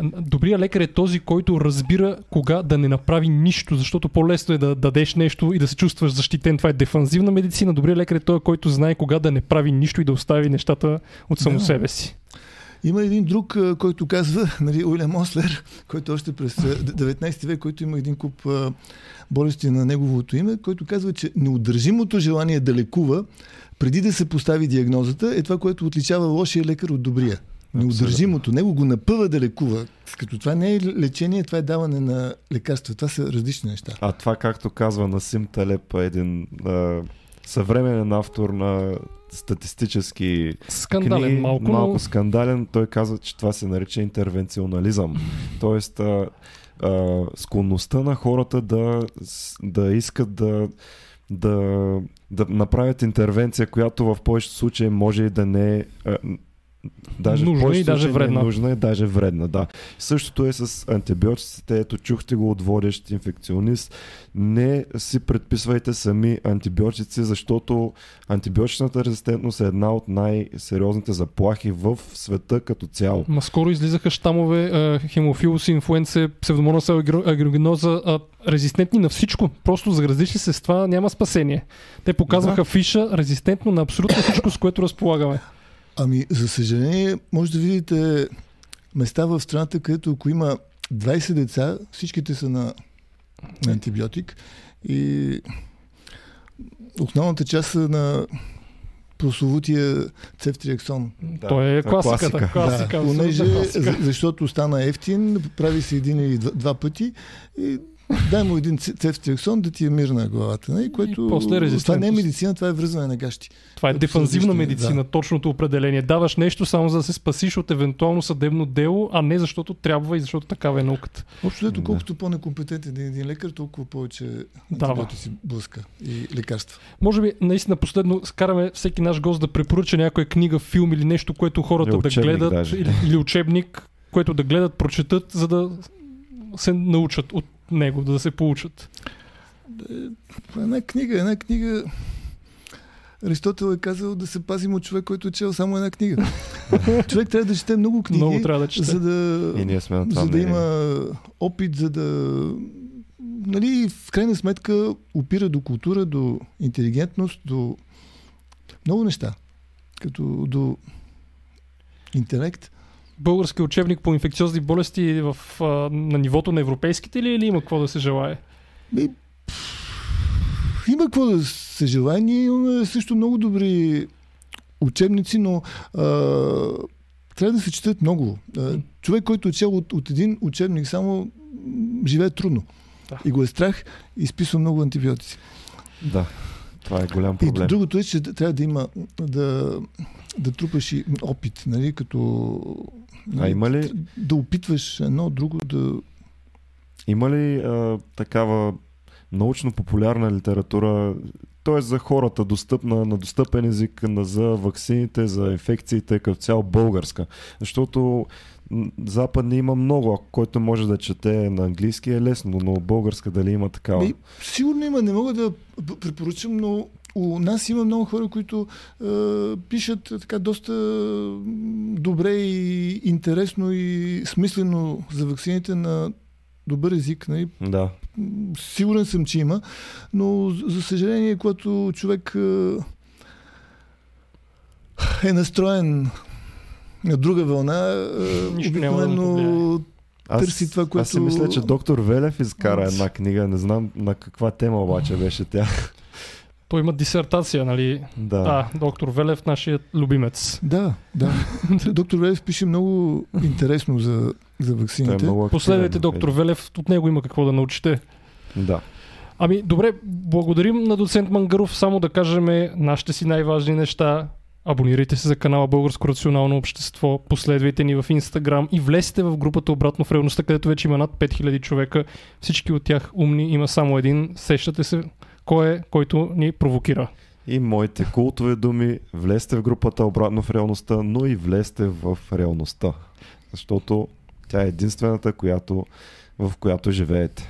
добрият лекар е този, който разбира кога да не направи нищо, защото по-лесно е да дадеш нещо и да се чувстваш защитен. Това е дефанзивна медицина. Добрият лекар е този, който знае кога да не прави нищо и да остави нещата от само Да. себе си. Има един друг, който казва, нали, Уилям Ослер, който още през а, 19 век, който има един куп болести на неговото име, който казва, че неудържимото желание да лекува, преди да се постави диагнозата, е това, което отличава лошия лекар от добрия. Неудържимото. Него го напъва да лекува. Като това не е лечение, това е даване на лекарства. Това са различни неща. А това, както казва Насим Талеп, един а, съвременен автор на статистически Скандален книги, малко, малко но скандален, той казва, че това се нарича интервенционализъм. Тоест, а, а, склонността на хората да, да искат да, да, да направят интервенция, която в повечето случаи може и да не е Даже Нужна и повечето даже не е вредна. нужна и даже вредна, да. Същото е с антибиотиците. Ето, чухте го от водещ инфекционист. Не си предписвайте сами антибиотици, защото антибиотичната резистентност е една от най-сериозните заплахи в света като цяло. Ма скоро излизаха щамове хемофилус, инфлуенция, псевдомонас агрогеноза, резистентни на всичко. Просто загрази се с това, няма спасение. Те показваха Да. фиша резистентно на абсолютно всичко, с което разполагаме. Ами, за съжаление, може да видите места в страната, където ако има 20 деца, всичките са на, на антибиотик и основната част са на прословутия цефтриаксон. Да, Той е това класиката. класика. класика, да, понеже, класика. за- защото стана ефтин, прави се един или два, два пъти и дай му един ц- цефтриаксон да ти е мир на главата. Не? Което, после това не е медицина, това е връзване на гащи. Това е Абсолютно дефанзивна медицина, да. точното определение. Даваш нещо само за да се спасиш от евентуално съдебно дело, а не защото трябва и защото такава е науката. Общо ето, Да. колкото по-некомпетентен е един лекар, толкова повече Дава. антибиотици блъска и лекарства. Може би наистина последно скараме всеки наш гост да препоръча някоя книга, филм или нещо, което хората Или да гледат, даже. или, или учебник, което да гледат, прочетат, за да се научат от него, да се получат. Е една книга, една книга. Аристотел е казал да се пазим от човек, който е чел само една книга. човек трябва да чете много книги, Много трябва да чете. за да, И ние сме за да има опит, за да... Нали, в крайна сметка опира до култура, до интелигентност, до много неща. Като до интелект. Български учебник по инфекциозни болести е в, а, на нивото на европейските ли или има какво да се желае? Ми, има какво да се желая. Ние имаме също много добри учебници, но а, трябва да се четат много. А, човек, който е чел от, от един учебник, само живее трудно. Да. И го е страх и изписва много антибиотици. Да, това е голям И проблем. другото е, че трябва да има да, да трупаш и опит, нали, като А има ли, да опитваш едно, друго, да... има ли а, такава научно-популярна литература, т.е. за хората, достъпна на достъпен език на, за ваксините, за инфекциите, като цяло българска? Защото м, западни има много, който може да чете на английски е лесно, но българска дали има такава? Ми, сигурно има, не мога да препоръчам, но у нас има много хора, които е, пишат така доста добре и интересно и смислено за вакцините на добър език. Нали? Да. Сигурен съм, че има, но за съжаление, когато човек е, е настроен на друга вълна, е, Нищо няма да му обикновено Аз, търси това, което... аз си мисля, че доктор Велев изкара една книга, не знам на каква тема обаче беше тя. Той има дисертация, нали? Да. А, доктор Велев, нашият любимец. Да, да. Доктор Велев пише много интересно за, за е вакцините. активен Последвайте на доктор. Велев, от него има какво да научите. Да. Ами, добре, благодарим на доцент Мангаров. Само да кажем нашите си най-важни неща. Абонирайте се за канала Българско рационално общество, последвайте ни в Инстаграм и влезте в групата Обратно в реалността, където вече има над 5000 човека. Всички от тях умни, има само един. Сещате се кой е, който ни провокира. И моите култови думи, влезте в групата обратно в реалността, но и влезте в реалността. Защото тя е единствената, която, в която живеете.